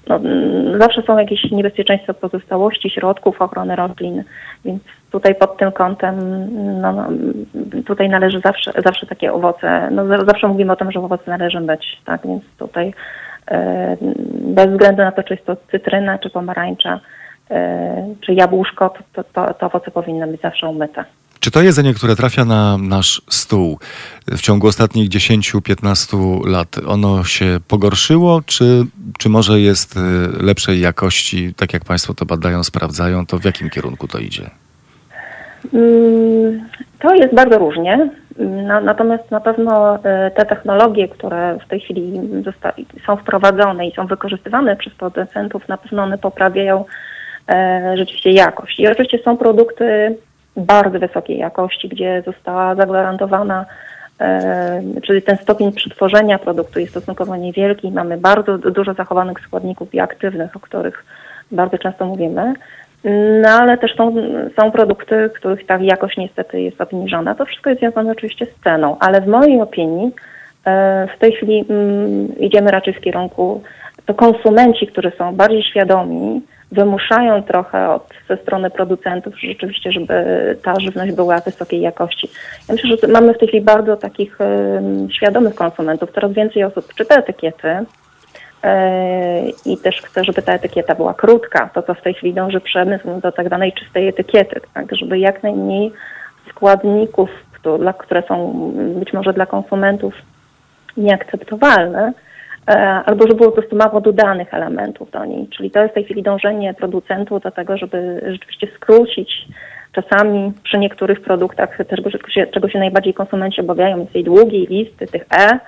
Speaker 12: no, mm, zawsze są jakieś niebezpieczeństwa pozostałości środków ochrony roślin, więc tutaj pod tym kątem no, no, tutaj należy zawsze, zawsze takie owoce, no, zawsze mówimy o tym, że owoce należy być, tak, więc tutaj e, bez względu na to, czy jest to cytryna, czy pomarańcza, e, czy jabłuszko, to, to, to owoce powinny być zawsze umyte.
Speaker 2: Czy to jedzenie, które trafia na nasz stół w ciągu ostatnich 10-15 lat, ono się pogorszyło, czy, czy może jest e, lepszej jakości, tak jak Państwo to badają, sprawdzają, to w jakim kierunku to idzie?
Speaker 12: Mm, to jest bardzo różnie. natomiast na pewno e, te technologie, które w tej chwili są wprowadzone i są wykorzystywane przez producentów, na pewno one poprawiają e, rzeczywiście jakość. I oczywiście są produkty bardzo wysokiej jakości, gdzie została zagwarantowana czyli ten stopień przetworzenia produktu jest stosunkowo niewielki. Mamy bardzo dużo zachowanych składników bioaktywnych, o których bardzo często mówimy. No ale też są, są produkty, których ta jakość niestety jest obniżona. To wszystko jest związane oczywiście z ceną, ale w mojej opinii e, w tej chwili mm, idziemy raczej w kierunku, to konsumenci, którzy są bardziej świadomi, wymuszają trochę od, ze strony producentów rzeczywiście, żeby ta żywność była wysokiej jakości. Ja myślę, że mamy w tej chwili bardzo takich um, świadomych konsumentów. Coraz więcej osób czyta etykiety, i też chcę, żeby ta etykieta była krótka, to co w tej chwili dąży przemysł do tak zwanej czystej etykiety, tak, żeby jak najmniej składników, które, są być może dla konsumentów nieakceptowalne, E, albo żeby było po prostu mało dodanych elementów do niej. Czyli to jest w tej chwili dążenie producentów do tego, żeby rzeczywiście skrócić czasami przy niektórych produktach tego, czego się najbardziej konsumenci obawiają, jest tej długiej listy tych E,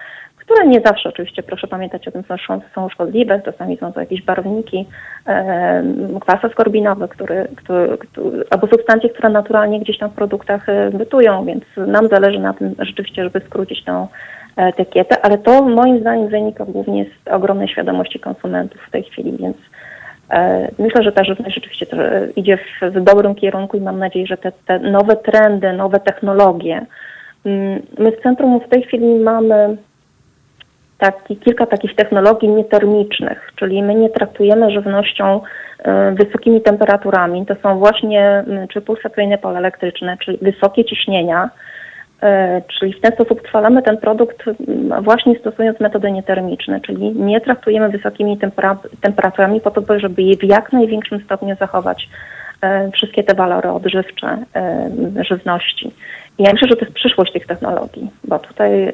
Speaker 12: które nie zawsze oczywiście, proszę pamiętać o tym, są, są szkodliwe, czasami są to jakieś barwniki, e, kwas askorbinowy, który, który, który, albo substancje, które naturalnie gdzieś tam w produktach e, bytują, więc nam zależy na tym rzeczywiście, żeby skrócić tą etykietę, ale to moim zdaniem wynika głównie z ogromnej świadomości konsumentów w tej chwili, więc e, myślę, że ta żywność rzeczywiście idzie w, w dobrym kierunku i mam nadzieję, że te, te nowe trendy, nowe technologie. Mm, my w centrum w tej chwili mamy taki, kilka takich technologii nietermicznych, czyli my nie traktujemy żywnością e, wysokimi temperaturami. To są właśnie czy pulsacyjne pole elektryczne, czyli wysokie ciśnienia, E, czyli w ten sposób trwalamy ten produkt właśnie stosując metody nietermiczne, czyli nie traktujemy wysokimi temperaturami po to, żeby je w jak największym stopniu zachować e, wszystkie te walory odżywcze żywności. Ja myślę, że to jest przyszłość tych technologii, bo tutaj,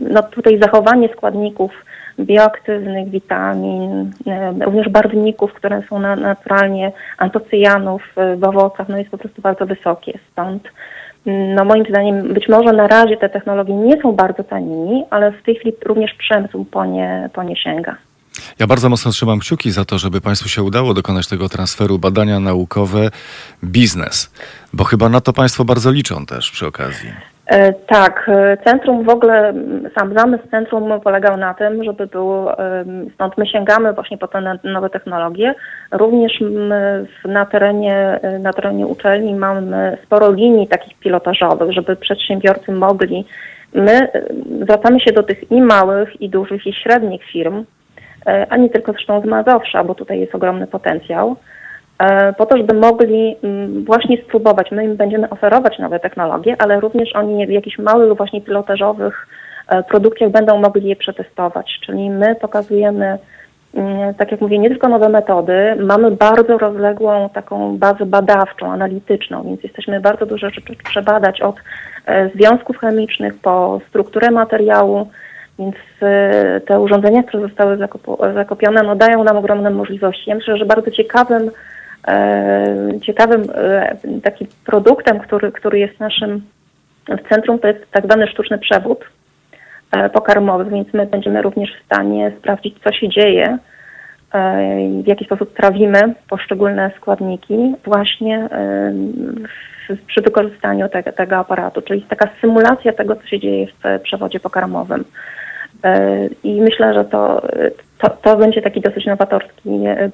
Speaker 12: no tutaj zachowanie składników bioaktywnych, witamin, również barwników, które są naturalnie antocyjanów w owocach, no jest po prostu bardzo wysokie. Stąd no moim zdaniem być może na razie te technologie nie są bardzo tanimi, ale w tej chwili również przemysł po nie, po nie sięga.
Speaker 2: Ja bardzo mocno trzymam kciuki za to, żeby Państwu się udało dokonać tego transferu badania naukowe, biznes, bo chyba na to Państwo bardzo liczą też przy okazji.
Speaker 12: E, tak, e, centrum w ogóle, sam zamysł centrum polegał na tym, żeby było, stąd my sięgamy właśnie po te nowe technologie. Również na terenie, na terenie uczelni mamy sporo linii takich pilotażowych, żeby przedsiębiorcy mogli, my zwracamy się do tych i małych, i dużych, i średnich firm, e, a nie tylko zresztą z Mazowsza, bo tutaj jest ogromny potencjał E, po to, żeby mogli mm, właśnie spróbować. My im będziemy oferować nowe technologie, ale również oni w jakichś małych, właśnie pilotażowych e, produkcjach będą mogli je przetestować. Czyli my pokazujemy, mm, tak jak mówię, nie tylko nowe metody, mamy bardzo rozległą taką bazę badawczą, analityczną, więc jesteśmy bardzo dużo rzeczy przebadać od e, związków chemicznych po strukturę materiału, więc te urządzenia, które zostały zakopione, no dają nam ogromne możliwości. Ja myślę, że bardzo ciekawym E, ciekawym e, takim produktem, który, który jest naszym w centrum, to jest tak zwany sztuczny przewód e, pokarmowy, więc my będziemy również w stanie sprawdzić, co się dzieje, w jaki sposób trawimy poszczególne składniki właśnie przy wykorzystaniu tego, tego aparatu, czyli taka symulacja tego, co się dzieje w przewodzie pokarmowym. I myślę, że to, to, to będzie taki dosyć nowatorski e,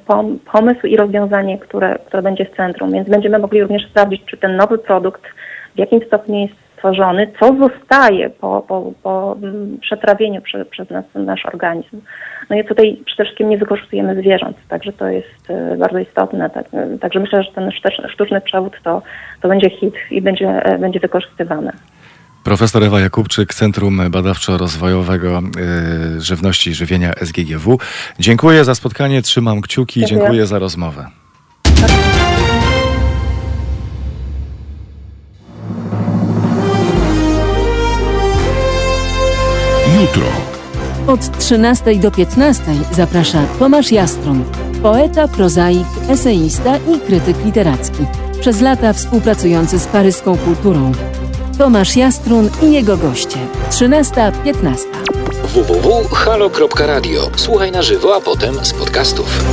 Speaker 12: pomysł i rozwiązanie, które, które będzie w centrum. Więc będziemy mogli również sprawdzić, czy ten nowy produkt w jakim stopniu jest stworzony, co zostaje po, po, po mm, przetrawieniu prze, przez nas, nasz organizm. No i tutaj przede wszystkim nie wykorzystujemy zwierząt, także to jest e, bardzo istotne. Tak, e, także myślę, że ten sztuczny przewód to, to będzie hit i będzie, będzie wykorzystywany.
Speaker 2: Profesor Ewa Jakubczyk, Centrum Badawczo-Rozwojowego y, Żywności i Żywienia SGGW. Dziękuję za spotkanie, trzymam kciuki, dziękuję, dziękuję za rozmowę.
Speaker 3: Jutro. Od 13 do 15 zaprasza Tomasz Jastron, poeta, prozaik, eseista i krytyk literacki. Przez lata współpracujący z paryską kulturą. Tomasz Jastrun i jego goście. 13.15.
Speaker 11: www.halo.radio. Słuchaj na żywo, a potem z podcastów.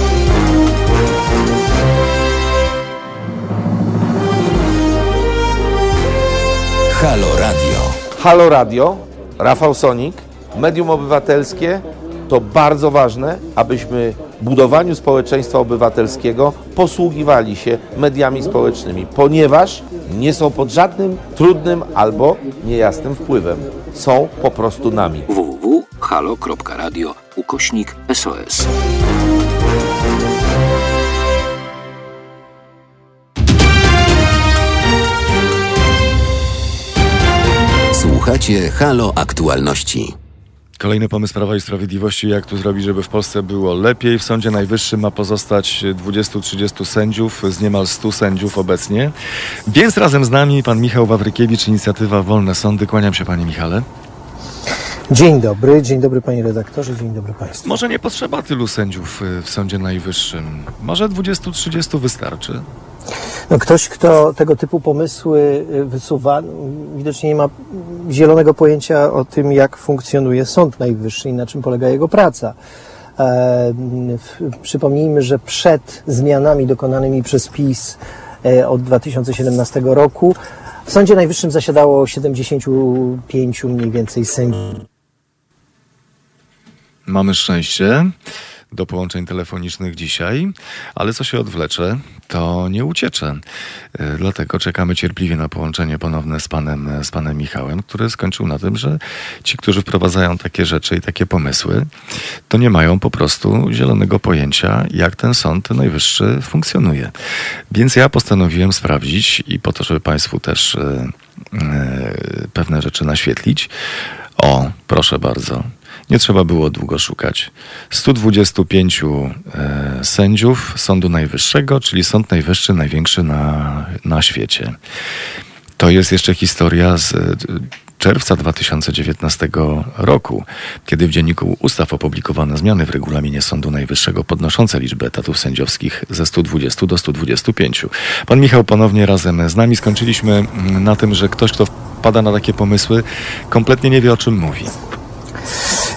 Speaker 1: Halo Radio.
Speaker 10: Halo Radio, Rafał Sonik, medium obywatelskie to bardzo ważne, abyśmy budowaniu społeczeństwa obywatelskiego posługiwali się mediami społecznymi, ponieważ nie są pod żadnym trudnym albo niejasnym wpływem. Są po prostu nami.
Speaker 11: www.halo.radio ukośnik SOS.
Speaker 1: Słuchacie Halo Aktualności.
Speaker 2: Kolejny pomysł Prawa i Sprawiedliwości, jak tu zrobić, żeby w Polsce było lepiej. W Sądzie Najwyższym ma pozostać 20-30 sędziów z niemal 100 sędziów obecnie. Więc razem z nami pan Michał Wawrykiewicz, inicjatywa Wolne Sądy. Kłaniam się panie Michale.
Speaker 13: Dzień dobry, dzień dobry panie redaktorze, dzień dobry państwu.
Speaker 2: Może nie potrzeba tylu sędziów y, w Sądzie Najwyższym. Może 20-30 wystarczy.
Speaker 13: No ktoś, kto tego typu pomysły y, wysuwa, no, widocznie nie ma zielonego pojęcia o tym, jak funkcjonuje Sąd Najwyższy i na czym polega jego praca. E, przypomnijmy, że przed zmianami dokonanymi przez PiS e, od 2017 roku w Sądzie Najwyższym zasiadało 75 mniej więcej sędziów.
Speaker 2: Mamy szczęście do połączeń telefonicznych dzisiaj, ale co się odwlecze, to nie uciecze. Y, Dlatego czekamy cierpliwie na połączenie ponowne z panem, z panem Michałem, który skończył na tym, że ci, którzy wprowadzają takie rzeczy i takie pomysły, to nie mają po prostu zielonego pojęcia, jak ten Sąd Najwyższy funkcjonuje. Więc ja postanowiłem sprawdzić i po to, żeby państwu też y, y, pewne rzeczy naświetlić. O, proszę bardzo. Nie trzeba było długo szukać. 125 e, sędziów Sądu Najwyższego, czyli Sąd Najwyższy największy na, na świecie. To jest jeszcze historia z e, czerwca 2019 roku, kiedy w Dzienniku Ustaw opublikowano zmiany w regulaminie Sądu Najwyższego podnoszące liczbę etatów sędziowskich ze 120 do 125. Pan Michał ponownie razem z nami. Skończyliśmy mm, na tym, że ktoś, kto wpada na takie pomysły, kompletnie nie wie o czym mówi.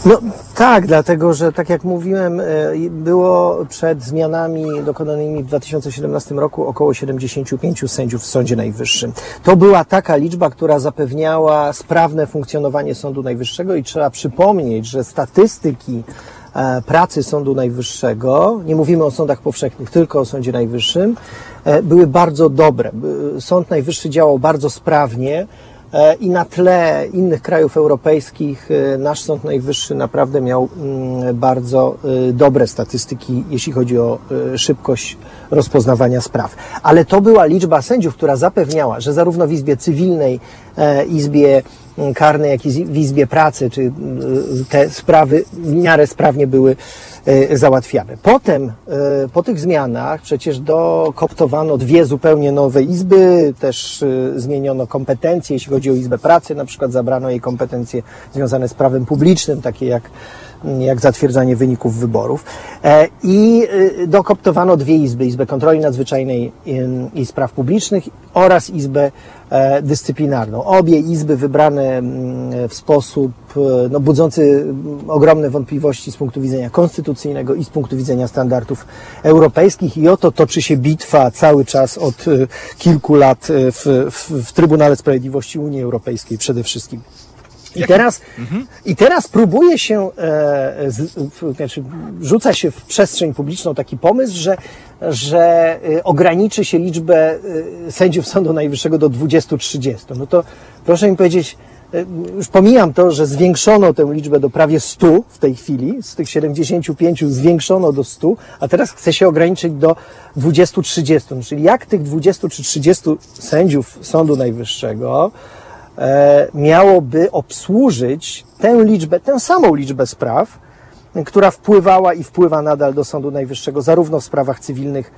Speaker 13: No tak, dlatego że tak jak mówiłem, e, było przed zmianami dokonanymi w 2017 roku około 75 sędziów w Sądzie Najwyższym. To była taka liczba, która zapewniała sprawne funkcjonowanie Sądu Najwyższego i trzeba przypomnieć, że statystyki e, pracy Sądu Najwyższego, nie mówimy o sądach powszechnych, tylko o Sądzie Najwyższym, e, były bardzo dobre. Sąd Najwyższy działał bardzo sprawnie. E, I na tle innych krajów europejskich e, nasz Sąd Najwyższy naprawdę miał mm, bardzo e, dobre statystyki, jeśli chodzi o szybkość rozpoznawania spraw. Ale to była liczba sędziów, która zapewniała, że zarówno w Izbie Cywilnej, Izbie mm, Karnej, jak i w Izbie Pracy, czy mm, te sprawy w miarę sprawnie były e, załatwiane. Potem, e, po tych zmianach, przecież dokoptowano dwie zupełnie nowe izby, też e, zmieniono kompetencje, jeśli chodzi o Izbę Pracy, na przykład zabrano jej kompetencje związane z prawem publicznym, takie jak jak zatwierdzanie wyników wyborów. E, I e, dokoptowano dwie izby, Izbę Kontroli Nadzwyczajnej em, i Spraw Publicznych oraz Izbę e, Dyscyplinarną. Obie izby wybrane mm, w sposób e, no, budzący mm, ogromne wątpliwości z punktu widzenia konstytucyjnego i z punktu widzenia standardów europejskich i oto toczy się bitwa cały czas od kilku lat w, w, w Trybunale Sprawiedliwości Unii Europejskiej przede wszystkim. I teraz, I teraz próbuje się, e, z, w, znaczy rzuca się w przestrzeń publiczną taki pomysł, że, że e, ograniczy się liczbę e, sędziów Sądu Najwyższego do 20-30. No to proszę mi powiedzieć, e, już pomijam to, że zwiększono tę liczbę do prawie 100 w tej chwili, z tych 75 zwiększono do 100, a teraz chce się ograniczyć do 20-30. No, czyli jak tych 20 czy 30 sędziów Sądu Najwyższego miałoby obsłużyć tę liczbę, tę samą liczbę spraw, która wpływała i wpływa nadal do Sądu Najwyższego, zarówno w sprawach cywilnych,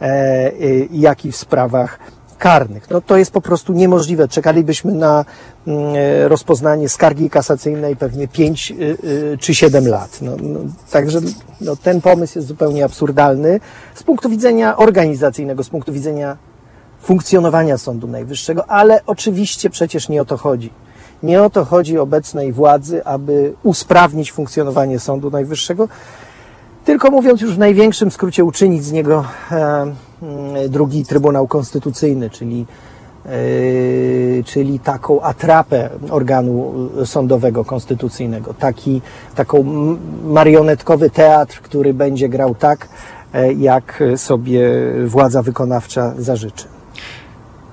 Speaker 13: e, y, jak i w sprawach karnych. No to jest po prostu niemożliwe. Czekalibyśmy na mm, e, rozpoznanie skargi kasacyjnej pewnie 5 czy 7 lat. No, no, także no, ten pomysł jest zupełnie absurdalny z punktu widzenia organizacyjnego, z punktu widzenia funkcjonowania Sądu Najwyższego, ale oczywiście przecież nie o to chodzi. Nie o to chodzi obecnej władzy, aby usprawnić funkcjonowanie Sądu Najwyższego, tylko mówiąc już w największym skrócie, uczynić z niego e, mm, drugi Trybunał Konstytucyjny, czyli czyli taką atrapę organu sądowego, konstytucyjnego, taki, taką marionetkowy teatr, który będzie grał tak, jak sobie władza wykonawcza zażyczy.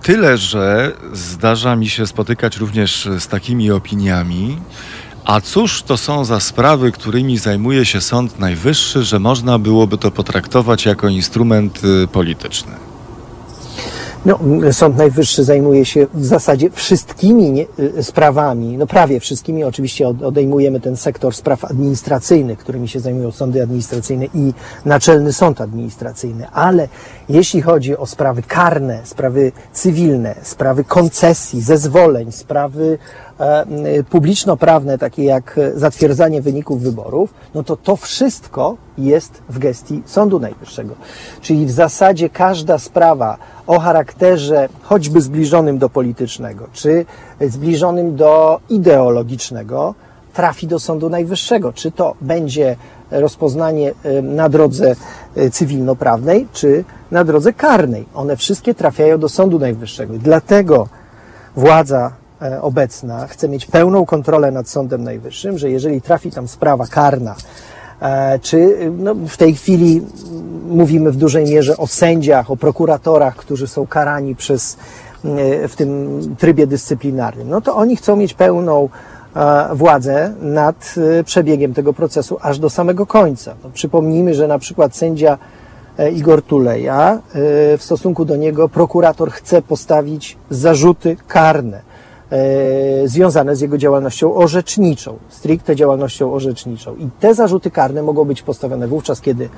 Speaker 2: Tyle, że zdarza mi się spotykać również z takimi opiniami, a cóż to są za sprawy, którymi zajmuje się Sąd Najwyższy, że można byłoby to potraktować jako instrument y, polityczny?
Speaker 13: No, Sąd Najwyższy zajmuje się w zasadzie wszystkimi y, sprawami, no prawie wszystkimi. Oczywiście odejmujemy ten sektor spraw administracyjnych, którymi się zajmują sądy administracyjne i Naczelny Sąd Administracyjny, ale jeśli chodzi o sprawy karne, sprawy cywilne, sprawy koncesji, zezwoleń, sprawy publiczno-prawne, takie jak zatwierdzanie wyników wyborów, no to to wszystko jest w gestii Sądu Najwyższego. Czyli w zasadzie każda sprawa o charakterze choćby zbliżonym do politycznego, czy zbliżonym do ideologicznego, trafi do Sądu Najwyższego. Czy to będzie rozpoznanie na drodze e, cywilnoprawnej, czy na drodze karnej. One wszystkie trafiają do Sądu Najwyższego. Dlatego władza e, obecna chce mieć pełną kontrolę nad Sądem Najwyższym, że jeżeli trafi tam sprawa karna, e, czy no, w tej chwili mówimy w dużej mierze o sędziach, o prokuratorach, którzy są karani przez, w tym trybie dyscyplinarnym, no to oni chcą mieć pełną władzę nad przebiegiem tego procesu aż do samego końca. No, przypomnijmy, że na przykład sędzia e, Igor Tuleja, e, w stosunku do niego prokurator chce postawić zarzuty karne e, związane z jego działalnością orzeczniczą, stricte działalnością orzeczniczą. I te zarzuty karne mogą być postawione wówczas, kiedy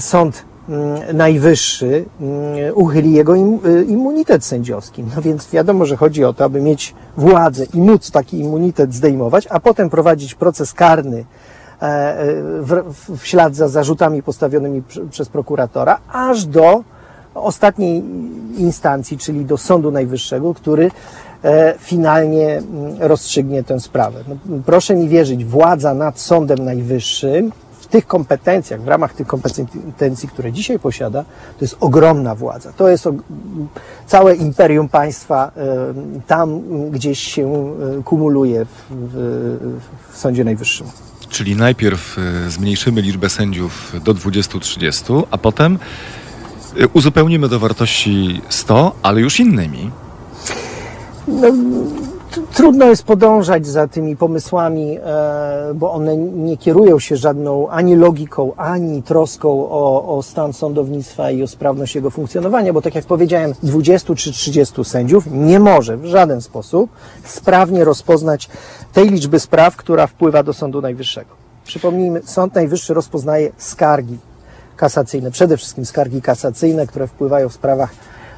Speaker 13: sąd Mm, najwyższy mm, uchyli jego y, immunitet sędziowski. No więc wiadomo, że chodzi o to, aby mieć władzę i móc taki immunitet zdejmować, a potem prowadzić proces karny e, e, w, w ślad za zarzutami postawionymi przez prokuratora, aż do ostatniej instancji, czyli do Sądu Najwyższego, który e, finalnie mm, rozstrzygnie tę sprawę. No, proszę mi wierzyć, władza nad Sądem Najwyższym tych kompetencjach, w ramach tych kompetencji, które dzisiaj posiada, to jest ogromna władza. To jest całe imperium państwa tam gdzieś się e, kumuluje w, w, w Sądzie Najwyższym.
Speaker 2: Czyli najpierw e, zmniejszymy liczbę sędziów do 20-30, a potem e, uzupełnimy do wartości 100, ale już innymi.
Speaker 13: No, trudno jest podążać za tymi pomysłami, e, bo one nie kierują się żadną ani logiką, ani troską o, o stan sądownictwa i o sprawność jego funkcjonowania, bo tak jak powiedziałem, 20 czy 30 sędziów nie może w żaden sposób sprawnie rozpoznać tej liczby spraw, która wpływa do Sądu Najwyższego. Przypomnijmy, Sąd Najwyższy rozpoznaje skargi kasacyjne, przede wszystkim skargi kasacyjne, które wpływają w sprawach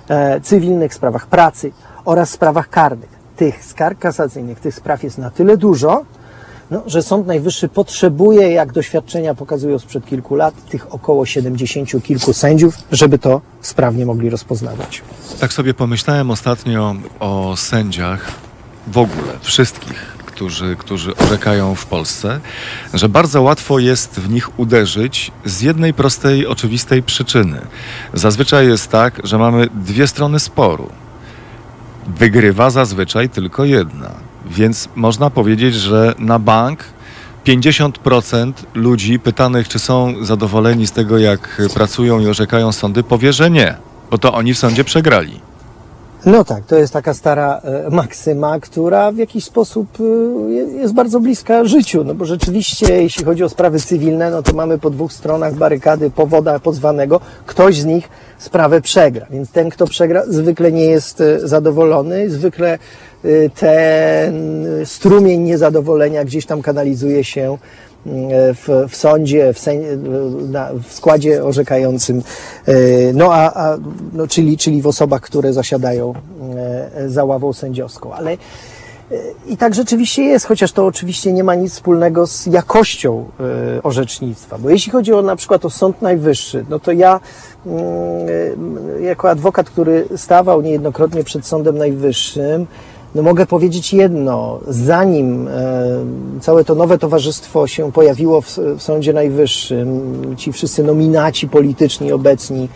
Speaker 13: e, cywilnych, sprawach pracy oraz sprawach karnych tych skarg kasacyjnych, tych spraw jest na tyle dużo, no, że Sąd Najwyższy potrzebuje, jak doświadczenia pokazują sprzed kilku lat, tych około 70 kilku sędziów, żeby to sprawnie mogli rozpoznawać.
Speaker 2: Tak sobie pomyślałem ostatnio o sędziach w ogóle, wszystkich, którzy, którzy orzekają w Polsce, że bardzo łatwo jest w nich uderzyć z jednej prostej, oczywistej przyczyny. Zazwyczaj jest tak, że mamy dwie strony sporu wygrywa zazwyczaj tylko jedna. Więc można powiedzieć, że na bank 50% ludzi pytanych, czy są zadowoleni z tego, jak pracują i orzekają sądy, powie, że nie, bo to oni w sądzie przegrali.
Speaker 13: No tak, to jest taka stara e, maksyma, która w jakiś sposób e, jest bardzo bliska życiu, no bo rzeczywiście, jeśli chodzi o sprawy cywilne, no to mamy po dwóch stronach barykady powoda pozwanego, ktoś z nich sprawę przegra, więc ten, kto przegra, zwykle nie jest e, zadowolony, zwykle ten strumień niezadowolenia gdzieś tam kanalizuje się w, w sądzie, w, na, w, składzie orzekającym, e, no a, a no, czyli, czyli w osobach, które zasiadają e, za ławą sędziowską. Ale e, i tak rzeczywiście jest, chociaż to oczywiście nie ma nic wspólnego z jakością orzecznictwa. Bo jeśli chodzi o na przykład o Sąd Najwyższy, no to ja mm, jako adwokat, który stawał niejednokrotnie przed Sądem Najwyższym, no mogę powiedzieć jedno, zanim e, całe to nowe towarzystwo się pojawiło w, Sądzie Najwyższym, ci wszyscy nominaci polityczni obecni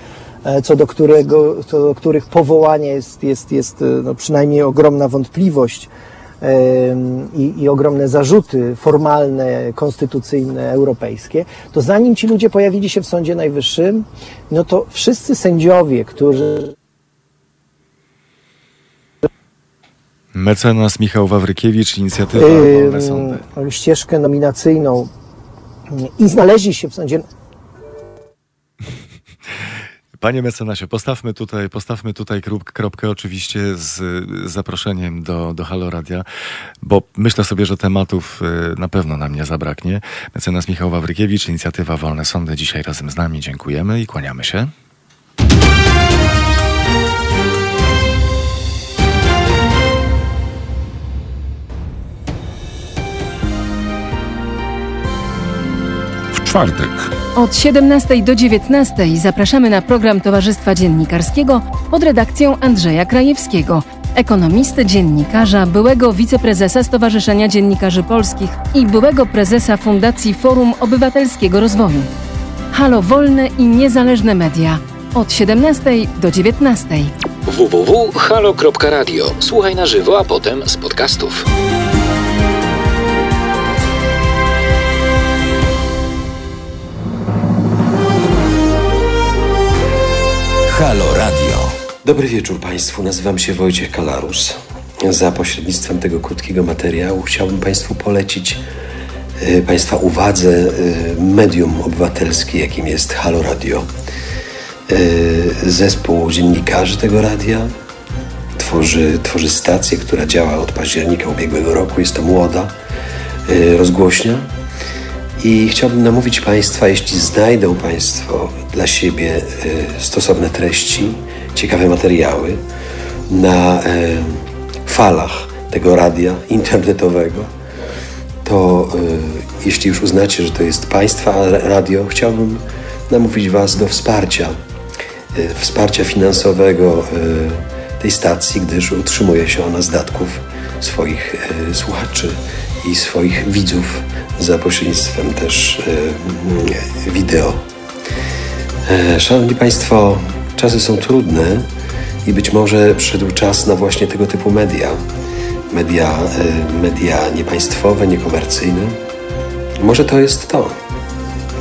Speaker 13: e, co do, którego, co do których powołania jest, jest, jest e, no przynajmniej ogromna wątpliwość i, i ogromne zarzuty formalne, konstytucyjne, europejskie, to zanim ci ludzie pojawili się w Sądzie Najwyższym, no to wszyscy sędziowie, którzy
Speaker 2: Mecenas Michał Wawrykiewicz, inicjatywa Wolne Sądy.
Speaker 13: ścieżkę nominacyjną i znaleźli się w sądzie.
Speaker 2: Panie mecenasie, postawmy tutaj, postawmy tutaj kropkę oczywiście z zaproszeniem do, do Halo Radia, bo myślę sobie, że tematów y, na pewno nam nie zabraknie. Mecenas Michał Wawrykiewicz, inicjatywa Wolne Sądy, dzisiaj razem z nami. Dziękujemy i kłaniamy się.
Speaker 3: czwartek. Od 17 do 19 zapraszamy na program Towarzystwa Dziennikarskiego pod redakcją Andrzeja Krajewskiego, ekonomisty, dziennikarza, byłego wiceprezesa Stowarzyszenia Dziennikarzy Polskich i byłego prezesa Fundacji Forum Obywatelskiego Rozwoju. Halo Wolne i Niezależne Media. Od 17 do 19.
Speaker 1: www.halo.radio. Słuchaj na żywo, a potem z podcastów.
Speaker 14: Halo Radio. Dobry wieczór Państwu, nazywam się Wojciech Kalarus. Za pośrednictwem tego krótkiego materiału chciałbym Państwu polecić y, Państwa uwadze y, medium obywatelskie, jakim jest Halo Radio. Y, zespół dziennikarzy tego radia tworzy, tworzy stację, która działa od października ubiegłego roku. Jest to młoda rozgłośnia i chciałbym namówić Państwa, jeśli znajdą Państwo dla siebie e, stosowne treści, ciekawe materiały na e, falach tego radia internetowego, to e, jeśli już uznacie, że to jest Państwa radio, chciałbym namówić Was do wsparcia, wsparcia finansowego tej stacji, gdyż utrzymuje się ona z datków swoich słuchaczy i swoich widzów za pośrednictwem też e, wideo. E, szanowni Państwo, czasy są trudne i być może przyszedł czas na właśnie tego typu media. Media, e, media niepaństwowe, niekomercyjne. Może to jest to.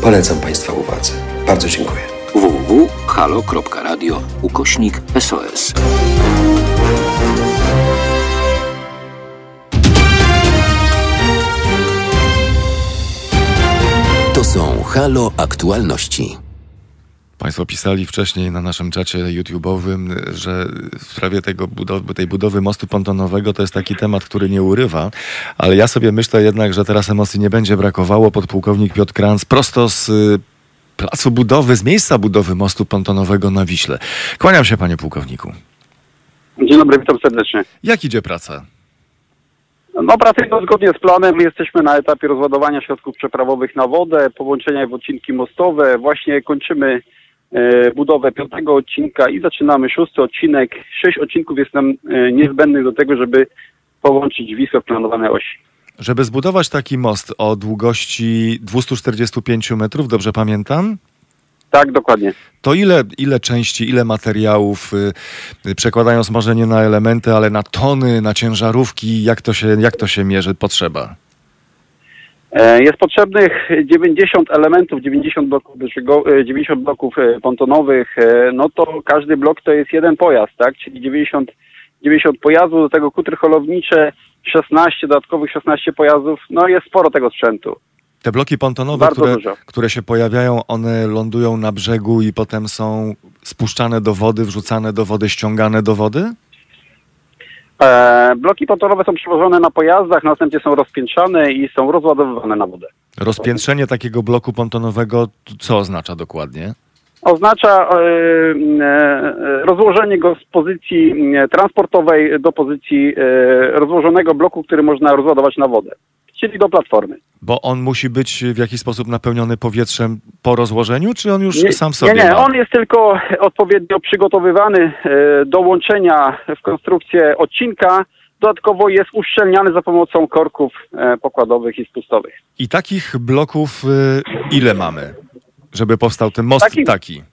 Speaker 14: Polecam Państwa uwadze. Bardzo dziękuję.
Speaker 1: www.halo.radio ukośnik SOS.
Speaker 14: Są Halo Aktualności.
Speaker 2: Państwo pisali wcześniej na naszym czacie YouTube'owym, że w sprawie tego budowy, tej budowy mostu pontonowego to jest taki temat, który nie urywa, ale ja sobie myślę jednak, że teraz emocji nie będzie brakowało. Podpułkownik Piotr Kranz prosto z y, placu budowy, z miejsca budowy mostu pontonowego na Wiśle. Kłaniam się, panie pułkowniku.
Speaker 15: Dzień dobry, witam serdecznie.
Speaker 2: Jak idzie praca?
Speaker 15: No operacyjnie zgodnie z planem jesteśmy na etapie rozładowania środków przeprawowych na wodę, połączenia w odcinki mostowe. Właśnie kończymy e, budowę piątego odcinka i zaczynamy szósty odcinek. Sześć odcinków jest nam e, niezbędnych do tego, żeby połączyć Wisłę w planowane osi.
Speaker 2: Żeby zbudować taki most o długości 245 metrów, dobrze pamiętam?
Speaker 15: Tak, dokładnie.
Speaker 2: To ile, ile części, ile materiałów, yy, przekładając może nie na elementy, ale na tony, na ciężarówki, jak to się, jak to się mierzy potrzeba?
Speaker 15: E, jest potrzebnych 90 elementów, 90 bloków, 90 e, bloków e, pontonowych. No to każdy blok to jest jeden pojazd, tak? Czyli 90, 90 pojazdów, do tego kutry holownicze, 16, dodatkowych 16 pojazdów. No jest sporo tego sprzętu.
Speaker 2: Te bloki pontonowe, które, które się pojawiają, one lądują na brzegu i potem są spuszczane do wody, wrzucane do wody, ściągane do wody?
Speaker 15: E, bloki pontonowe są przewożone na pojazdach, następnie są rozpiętrzane i są rozładowywane na wodę.
Speaker 2: Rozpiętrzenie takiego bloku pontonowego co oznacza dokładnie?
Speaker 15: Oznacza e, e, rozłożenie go z pozycji transportowej do pozycji e, rozłożonego bloku, który można rozładować na wodę czyli do platformy.
Speaker 2: Bo on musi być w jakiś sposób napełniony powietrzem po rozłożeniu, czy on już nie, sam sobie
Speaker 15: Nie, nie,
Speaker 2: ma?
Speaker 15: on jest tylko odpowiednio przygotowywany e, do łączenia w konstrukcję odcinka. Dodatkowo jest uszczelniany za pomocą korków e, pokładowych i spustowych.
Speaker 2: I takich bloków e, ile mamy, żeby powstał ten most taki? taki?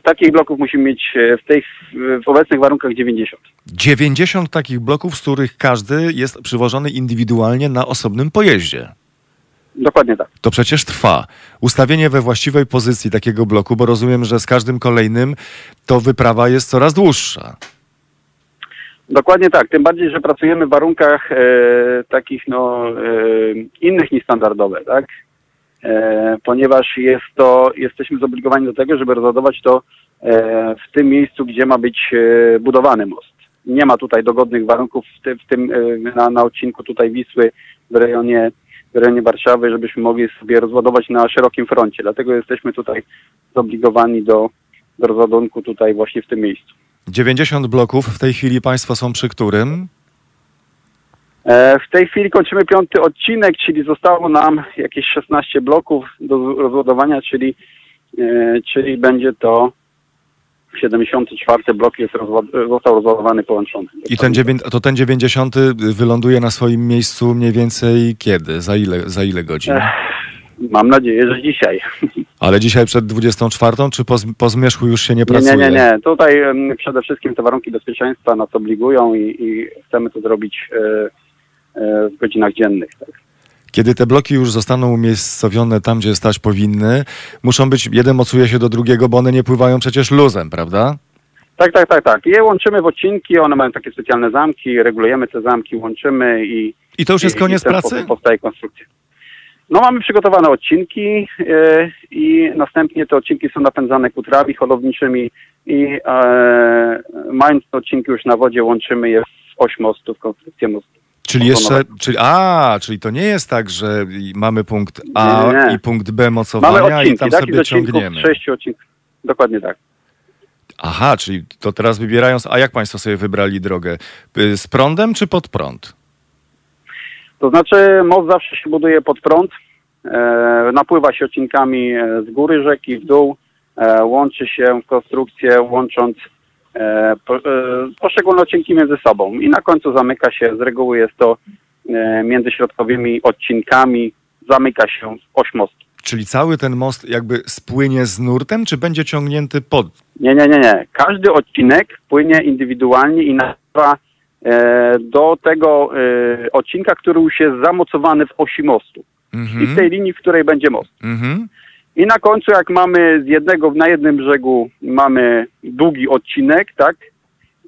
Speaker 15: Takich bloków musimy mieć e, w, tej, w obecnych warunkach 90.
Speaker 2: 90 takich bloków, z których każdy jest przywożony indywidualnie na osobnym pojeździe.
Speaker 15: Dokładnie tak.
Speaker 2: To przecież trwa. Ustawienie we właściwej pozycji takiego bloku, bo rozumiem, że z każdym kolejnym to wyprawa jest coraz dłuższa.
Speaker 15: Dokładnie tak, tym bardziej, że pracujemy w warunkach e, takich no, e, innych niż standardowe, tak? E, ponieważ jest to, jesteśmy zobligowani do tego, żeby rozładować to e, w tym miejscu, gdzie ma być e, budowany most. Nie ma tutaj dogodnych warunków w, w tym na, na odcinku tutaj Wisły w rejonie, w rejonie Warszawy, żebyśmy mogli sobie rozładować na szerokim froncie. Dlatego jesteśmy tutaj zobligowani do, do rozładunku tutaj właśnie w tym miejscu.
Speaker 2: 90 bloków, w tej chwili Państwo są przy którym?
Speaker 15: E, W tej chwili kończymy piąty odcinek, czyli zostało nam jakieś 16 bloków do rozładowania, czyli, e, czyli będzie to 74 blok jest rozład- został rozładowany, połączony.
Speaker 2: I ten dziewię- to ten 90 wyląduje na swoim miejscu mniej więcej kiedy? Za ile, za ile godzin?
Speaker 15: Ech, Mam nadzieję, że dzisiaj.
Speaker 2: Ale dzisiaj przed 24, czy po, po zmierzchu już się nie
Speaker 15: Nie,
Speaker 2: pracuje?
Speaker 15: nie, nie, nie. Tutaj em, przede wszystkim te warunki bezpieczeństwa nas obligują i, i chcemy to zrobić e, w godzinach dziennych. Tak.
Speaker 2: Kiedy te bloki już zostaną umiejscowione tam, gdzie stać powinny, muszą być, jeden mocuje się do drugiego, bo one nie pływają przecież luzem, prawda?
Speaker 15: Tak, tak, tak, tak. Je łączymy w odcinki, one mają takie specjalne zamki, regulujemy te zamki, łączymy i...
Speaker 2: I to już jest
Speaker 15: i-
Speaker 2: koniec
Speaker 15: i
Speaker 2: pracy?
Speaker 15: Powstaje konstrukcja. No mamy przygotowane odcinki e, i następnie te odcinki są napędzane kutrami holowniczymi i e, mając te odcinki już na wodzie łączymy je w oś mostu, w konstrukcję mostu.
Speaker 2: Czyli jeszcze, czyli, a, czyli to nie jest tak, że i mamy punkt A
Speaker 15: Nie, nie,
Speaker 2: i punkt B
Speaker 15: Mamy
Speaker 2: mocowania i
Speaker 15: odcinki,
Speaker 2: tam
Speaker 15: takich
Speaker 2: sobie
Speaker 15: odcinków,
Speaker 2: ciągniemy.
Speaker 15: sześciu odcinków. Dokładnie tak.
Speaker 2: Aha, czyli to teraz wybierając, a jak Państwo sobie wybrali drogę? Y, Z prądem czy pod prąd?
Speaker 15: To znaczy most zawsze się buduje pod prąd, e, napływa się odcinkami e, z góry rzeki w dół, e, łączy się w konstrukcję, łącząc poszczególne odcinki między sobą i na końcu zamyka się, z reguły jest to e, między środkowymi odcinkami, zamyka się oś mostu.
Speaker 2: Czyli cały ten most jakby spłynie z nurtem, czy będzie ciągnięty pod?
Speaker 15: Nie, nie, nie, nie. Każdy odcinek płynie indywidualnie i napływa e, do tego e, odcinka, który już jest zamocowany w osi mostu. i w tej linii, w której będzie most.
Speaker 2: Mhm.
Speaker 15: I na końcu, jak mamy z jednego, na jednym brzegu mamy długi odcinek, tak,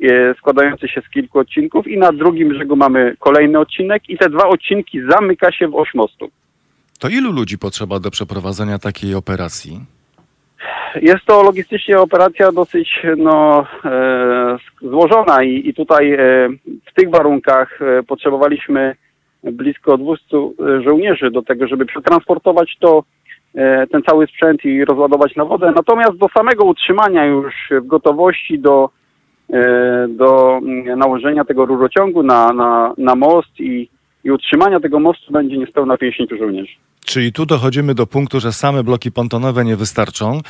Speaker 15: e, składający się z kilku odcinków i na drugim brzegu mamy kolejny odcinek i te dwa odcinki zamyka się w oś mostu.
Speaker 2: To ilu ludzi potrzeba do przeprowadzenia takiej operacji?
Speaker 15: Jest to logistycznie operacja dosyć no, e, złożona i, i tutaj e, w tych warunkach e, potrzebowaliśmy blisko 200 żołnierzy do tego, żeby przetransportować to, e, ten cały sprzęt i rozładować na wodę. Natomiast do samego utrzymania już w gotowości do, e, do mm, nałożenia tego rurociągu na, na, na most i, i utrzymania tego mostu będzie niespełna 50 żołnierzy.
Speaker 2: Czyli tu dochodzimy do punktu, że same bloki pontonowe nie wystarczą,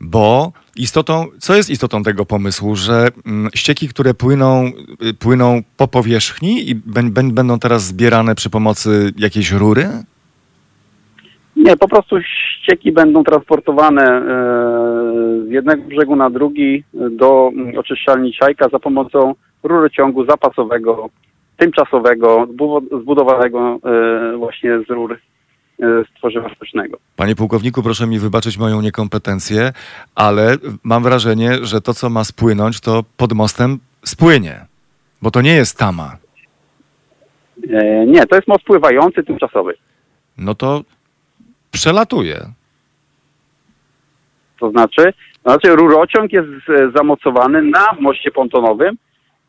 Speaker 2: bo istotą, co jest istotą tego pomysłu, że mm, ścieki, które płyną, y, płyną po powierzchni i bę- bę- będą teraz zbierane przy pomocy jakiejś rury?
Speaker 15: Nie, po prostu ścieki będą transportowane e, z jednego brzegu na drugi do mm, oczyszczalni Czajka za pomocą rurociągu zapasowego, tymczasowego, zbu- zbudowanego e, właśnie z rur e, z tworzywa sztucznego.
Speaker 2: Panie pułkowniku, proszę mi wybaczyć moją niekompetencję, ale mam wrażenie, że to, co ma spłynąć, to pod mostem spłynie, bo to nie jest tama.
Speaker 15: E, nie, to jest most pływający, tymczasowy.
Speaker 2: No to przelatuje.
Speaker 15: To znaczy, to znaczy rurociąg jest e, zamocowany na moście pontonowym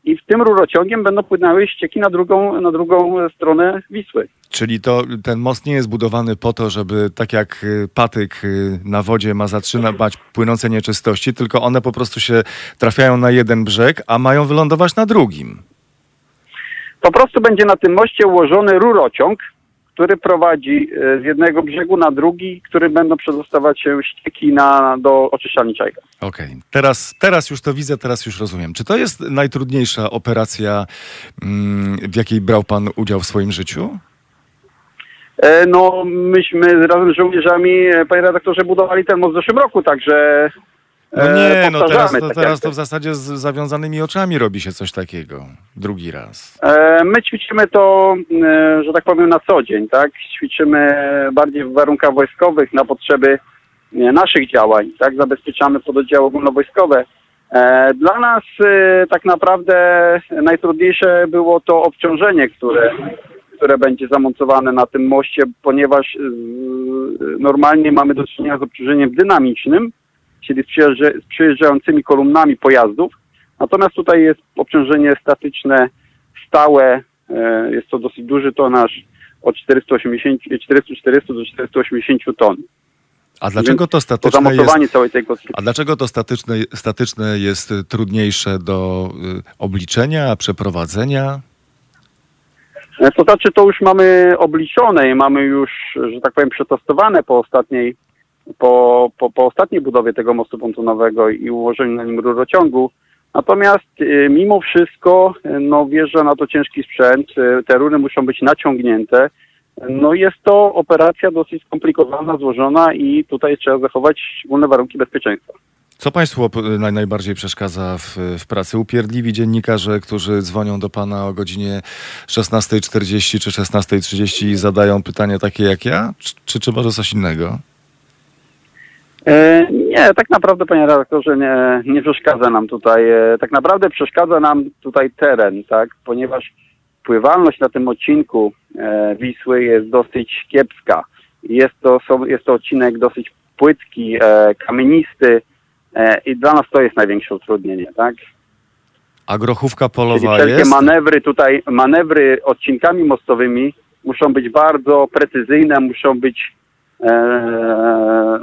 Speaker 15: i w tym rurociągiem będą płynęły ścieki na drugą, na drugą e, stronę Wisły.
Speaker 2: Czyli to ten most nie jest budowany po to, żeby tak jak y, patyk y, na wodzie ma zatrzymać płynące nieczystości, tylko one po prostu się trafiają na jeden brzeg, a mają wylądować na drugim.
Speaker 15: Po prostu będzie na tym moście ułożony rurociąg, który prowadzi e, z jednego brzegu na drugi, który będą przedostawać się ścieki na, do oczyszczalni Czajka.
Speaker 2: Okej, teraz, teraz już to widzę, teraz już rozumiem. Czy to jest najtrudniejsza operacja, mm, w jakiej brał pan udział w swoim życiu?
Speaker 15: E, No, myśmy razem z żołnierzami, e, panie redaktorze, budowali ten most w zeszłym roku, także
Speaker 2: No nie, no teraz, to,
Speaker 15: tak
Speaker 2: teraz
Speaker 15: jak-
Speaker 2: to w zasadzie z zawiązanymi oczami robi się coś takiego. Drugi raz.
Speaker 15: E, My ćwiczymy to, e, że tak powiem, na co dzień, tak? Ćwiczymy bardziej w warunkach wojskowych na potrzeby naszych działań, tak? Zabezpieczamy pododdziały ogólnowojskowe. E, Dla nas tak naprawdę najtrudniejsze było to obciążenie, które, które będzie zamontowane na tym moście, ponieważ normalnie mamy do czynienia z obciążeniem dynamicznym, czyli z przyjeżdża- z przyjeżdżającymi kolumnami pojazdów. Natomiast tutaj jest obciążenie statyczne stałe, e, jest to dosyć duży tonaż od 480, 440 do 480 ton.
Speaker 2: A dlaczego to
Speaker 15: To
Speaker 2: statyczne jest...
Speaker 15: całej tej konstrukcji.
Speaker 2: A dlaczego to statyczne, statyczne jest trudniejsze do y, obliczenia, przeprowadzenia?
Speaker 15: E, To znaczy to już mamy obliczone i mamy już, że tak powiem, przetestowane po ostatniej, po, po, po ostatniej budowie tego mostu pontonowego i ułożeniu na nim rurociągu. Natomiast e, mimo wszystko, e, no wjeżdża na to ciężki sprzęt, e, te rury muszą być naciągnięte. No jest to operacja dosyć skomplikowana, złożona i tutaj trzeba zachować szczególne warunki bezpieczeństwa.
Speaker 2: Co Państwu najbardziej przeszkadza w, w pracy? Upierdliwi dziennikarze, którzy dzwonią do Pana o godzinie 16.40 czy 16.30 i zadają pytanie takie jak ja? Czy, czy, czy może coś innego?
Speaker 15: E, Nie, tak naprawdę, panie redaktorze, nie, nie przeszkadza nam tutaj. e, Tak naprawdę przeszkadza nam tutaj teren, tak? Ponieważ pływalność na tym odcinku e, Wisły jest dosyć kiepska. Jest to, jest to odcinek dosyć płytki, kamienisty i dla nas to jest największe utrudnienie, tak?
Speaker 2: A grochówka
Speaker 15: Czyli
Speaker 2: polowa
Speaker 15: wszelkie
Speaker 2: jest?
Speaker 15: manewry tutaj, manewry odcinkami mostowymi muszą być bardzo precyzyjne, muszą być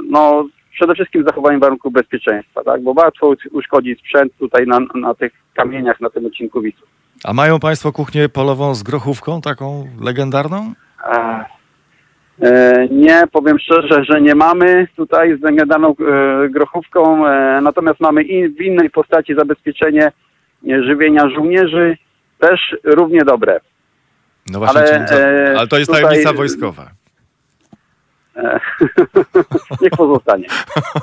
Speaker 15: no przede wszystkim zachowaniem warunków bezpieczeństwa, tak? Bo łatwo uszkodzić sprzęt tutaj na, na tych kamieniach na tym odcinku Wisły.
Speaker 2: A mają Państwo kuchnię polową z grochówką, taką legendarną?
Speaker 15: E, e, nie, powiem szczerze, że nie mamy tutaj z legendarną e, grochówką, e, natomiast mamy i w innej postaci zabezpieczenie e, żywienia żołnierzy, też równie dobre.
Speaker 2: No właśnie,
Speaker 15: Ale,
Speaker 2: czyli
Speaker 15: e,
Speaker 2: ale to jest
Speaker 15: tutaj-
Speaker 2: tajemnica wojskowa.
Speaker 15: E, *laughs* Niech pozostanie.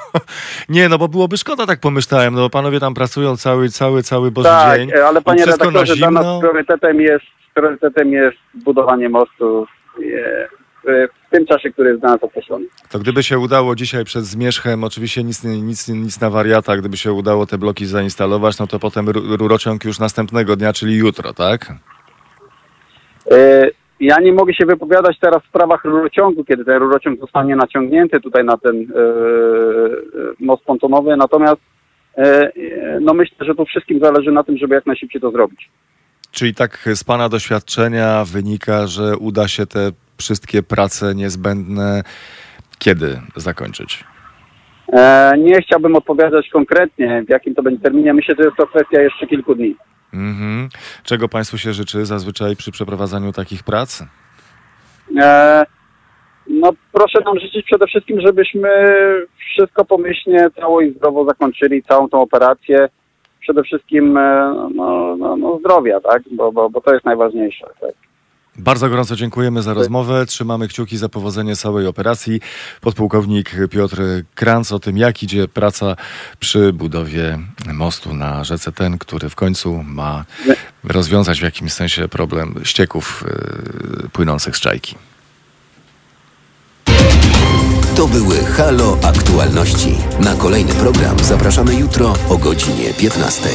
Speaker 15: *laughs*
Speaker 2: Nie, no bo byłoby szkoda, tak pomyślałem, no bo panowie tam pracują cały, cały, cały Boży
Speaker 15: Tak,
Speaker 2: dzień.
Speaker 15: e, ale panie redaktorze, dla nas priorytetem jest, priorytetem jest budowanie mostu e, w, tym czasie, który jest dla nas określony.
Speaker 2: To gdyby się udało dzisiaj przed zmierzchem, oczywiście nic, nic, nic na wariata, gdyby się udało te bloki zainstalować, no to potem ru- rurociąg już następnego dnia, czyli jutro, tak?
Speaker 15: E, Ja nie mogę się wypowiadać teraz w sprawach rurociągu, kiedy ten rurociąg zostanie naciągnięty tutaj na ten e, most pontonowy, natomiast e, no myślę, że tu wszystkim zależy na tym, żeby jak najszybciej to zrobić.
Speaker 2: Czyli tak z pana doświadczenia wynika, że uda się te wszystkie prace niezbędne kiedy zakończyć?
Speaker 15: Nie chciałbym odpowiadać konkretnie, w jakim to będzie terminie. Myślę, że jest to kwestia jeszcze kilku dni.
Speaker 2: Mhm. Czego państwu się życzy zazwyczaj przy przeprowadzaniu takich prac?
Speaker 15: E, No proszę nam życzyć przede wszystkim, żebyśmy wszystko pomyślnie, cało i zdrowo zakończyli całą tą operację. Przede wszystkim e, no, no, no zdrowia, tak? Bo, bo, bo to jest najważniejsze. Tak?
Speaker 2: Bardzo gorąco dziękujemy za rozmowę. Trzymamy kciuki za powodzenie całej operacji. Podpułkownik Piotr Kranc o tym, jak idzie praca przy budowie mostu na rzece Ten, który w końcu ma rozwiązać w jakimś sensie problem ścieków yy, płynących z czajki.
Speaker 1: To były Halo Aktualności. Na kolejny program zapraszamy jutro o godzinie 15.